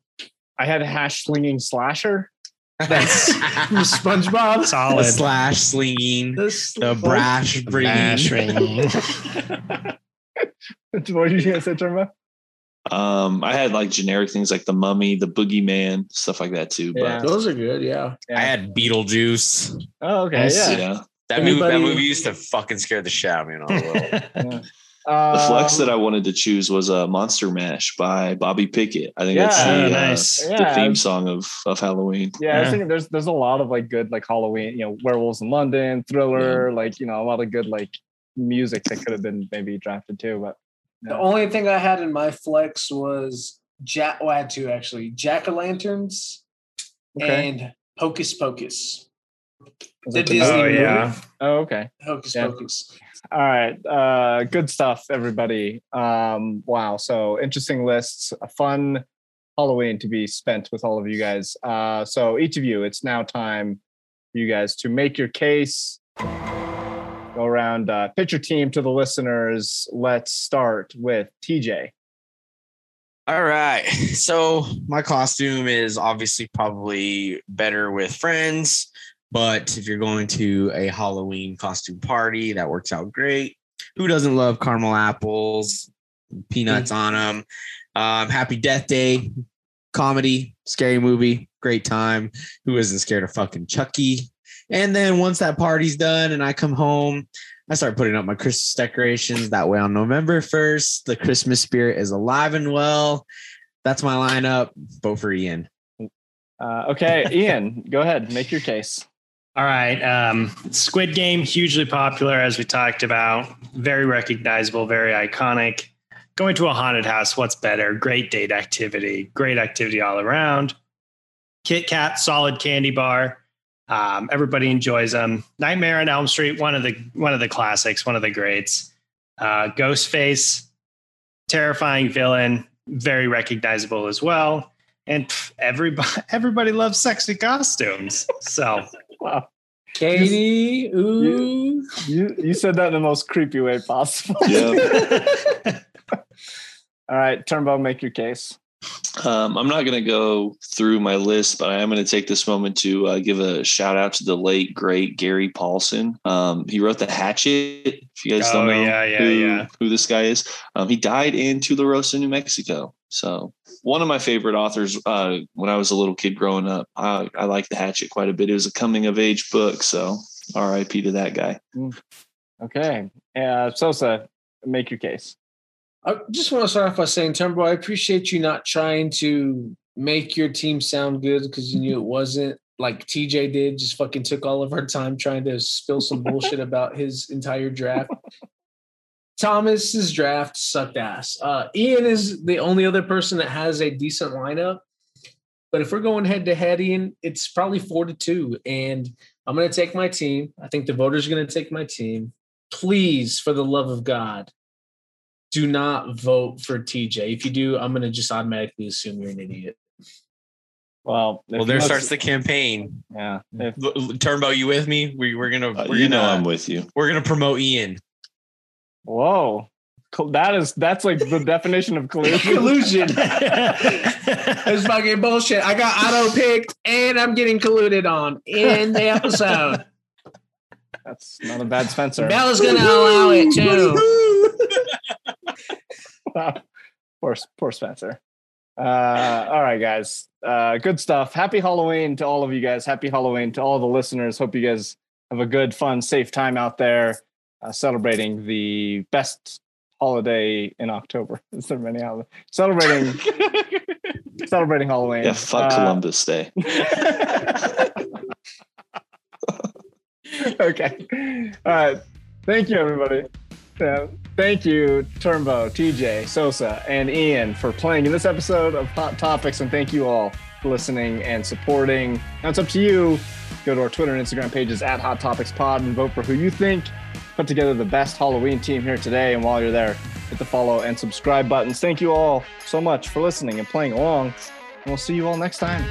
i had a hash slinging slasher that's from [laughs] SpongeBob. The Solid. slash slinging, This the brash bringing. Bash ringing. what did you guys say Turbo? Um, I had like generic things like the mummy, the boogeyman, stuff like that too. Yeah. But Those are good. Yeah. I had Beetlejuice. oh okay yeah. yeah That movie, that movie used to fucking scare the shit out of me when I was little. [laughs] The flex Um, that I wanted to choose was uh, Monster Mash by Bobby Pickett. I think Yeah. that's the, Oh, uh, nice. the theme song of, of Halloween. Yeah, I was Yeah. thinking there's there's a lot of like good like Halloween, you know, werewolves in London, thriller, like you know, a lot of good like music that could have been maybe drafted too. But The only thing I had in my flex was Jack. Well, I had two actually: Jack o' lanterns Okay. and Hocus Pocus. The the Disney movie? movie. yeah. Oh, okay. Hocus Yeah. pocus. All right. Uh, good stuff, everybody. Um, wow. So interesting lists. A fun Halloween to be spent with all of you guys. Uh, so each of you, it's now time for you guys to make your case. Go around, uh, pitch your team to the listeners. Let's start with TJ. All right. [laughs] So my costume is obviously probably better with friends, but if you're going to a Halloween costume party, that works out great. Who doesn't love caramel apples, peanuts on them? Um, Happy Death Day, comedy, scary movie, great time. Who isn't scared of fucking Chucky? And then once that party's done and I come home, I start putting up my Christmas decorations. That way on November 1st, the Christmas spirit is alive and well. That's my lineup. Vote for Ian. Uh, okay, [laughs] Ian, go ahead. Make your case. All right. Um, Squid Game, hugely popular, as we talked about. Very recognizable, very iconic. Going to a haunted house, what's better? Great date activity, great activity all around. Kit Kat, solid candy bar. Um, everybody enjoys them. Nightmare on Elm Street, one of the one of the classics, one of the greats. Uh, Ghostface, terrifying villain, very recognizable as well. And pff, everybody [laughs] everybody loves sexy costumes. So [laughs] Wow. Katie, ooh. You you said that in the most creepy way possible. Yeah. [laughs] All right, Turnbow, make your case. Um, I'm not going to go through my list, but I am going to take this moment to uh, give a shout out to the late great Gary Paulsen. Um, he wrote the Hatchet. If you guys Oh, don't know yeah, yeah, who, yeah. who this guy is, um, he died in Tularosa, New Mexico. So one of my favorite authors uh, when I was a little kid growing up. I, I like the Hatchet quite a bit. It was a coming of age book. So R.I.P. to that guy. Okay, uh, Sosa, make your case. I just want to start off by saying, Turnbow, I appreciate you not trying to make your team sound good because you knew it wasn't like TJ did. Just fucking took all of our time trying to spill some bullshit [laughs] about his entire draft. Thomas's draft sucked ass. Uh, Ian is the only other person that has a decent lineup. But if we're going head to head, Ian, it's probably four to two. And I'm going to take my team. I think the voters are going to take my team. Please, for the love of God, do not vote for TJ. If you do, I'm going to just automatically assume you're an idiot. Well, Well, there starts the campaign. yeah. If, L- L- Turnbow, you with me? We, we're gonna Uh, we're you gonna know I'm with you. we're gonna promote Ian. whoa, that is that's like the [laughs] definition of collusion. Collusion. [laughs] It's fucking bullshit. I got auto picked and I'm getting colluded on in the episode. That's not a bad Spencer. Bella's going to allow it too. [laughs] [laughs] poor, poor Spencer. Uh, all right, guys. Uh, good stuff. Happy Halloween to all of you guys. Happy Halloween to all the listeners. Hope you guys have a good, fun, safe time out there uh, celebrating the best holiday in October. [laughs] Is there many holidays? Celebrating, [laughs] celebrating Halloween. Yeah, fuck Uh, Columbus Day. okay. All right. Thank you, everybody. Uh, thank you, Turnbow, TJ, Sosa, and Ian for playing in this episode of Hot Topics. And thank you all for listening and supporting. Now it's up to you. Go to our Twitter and Instagram pages at Hot Topics Pod and vote for who you think put together the best Halloween team here today. And while you're there, hit the follow and subscribe buttons. Thank you all so much for listening and playing along. And we'll see you all next time.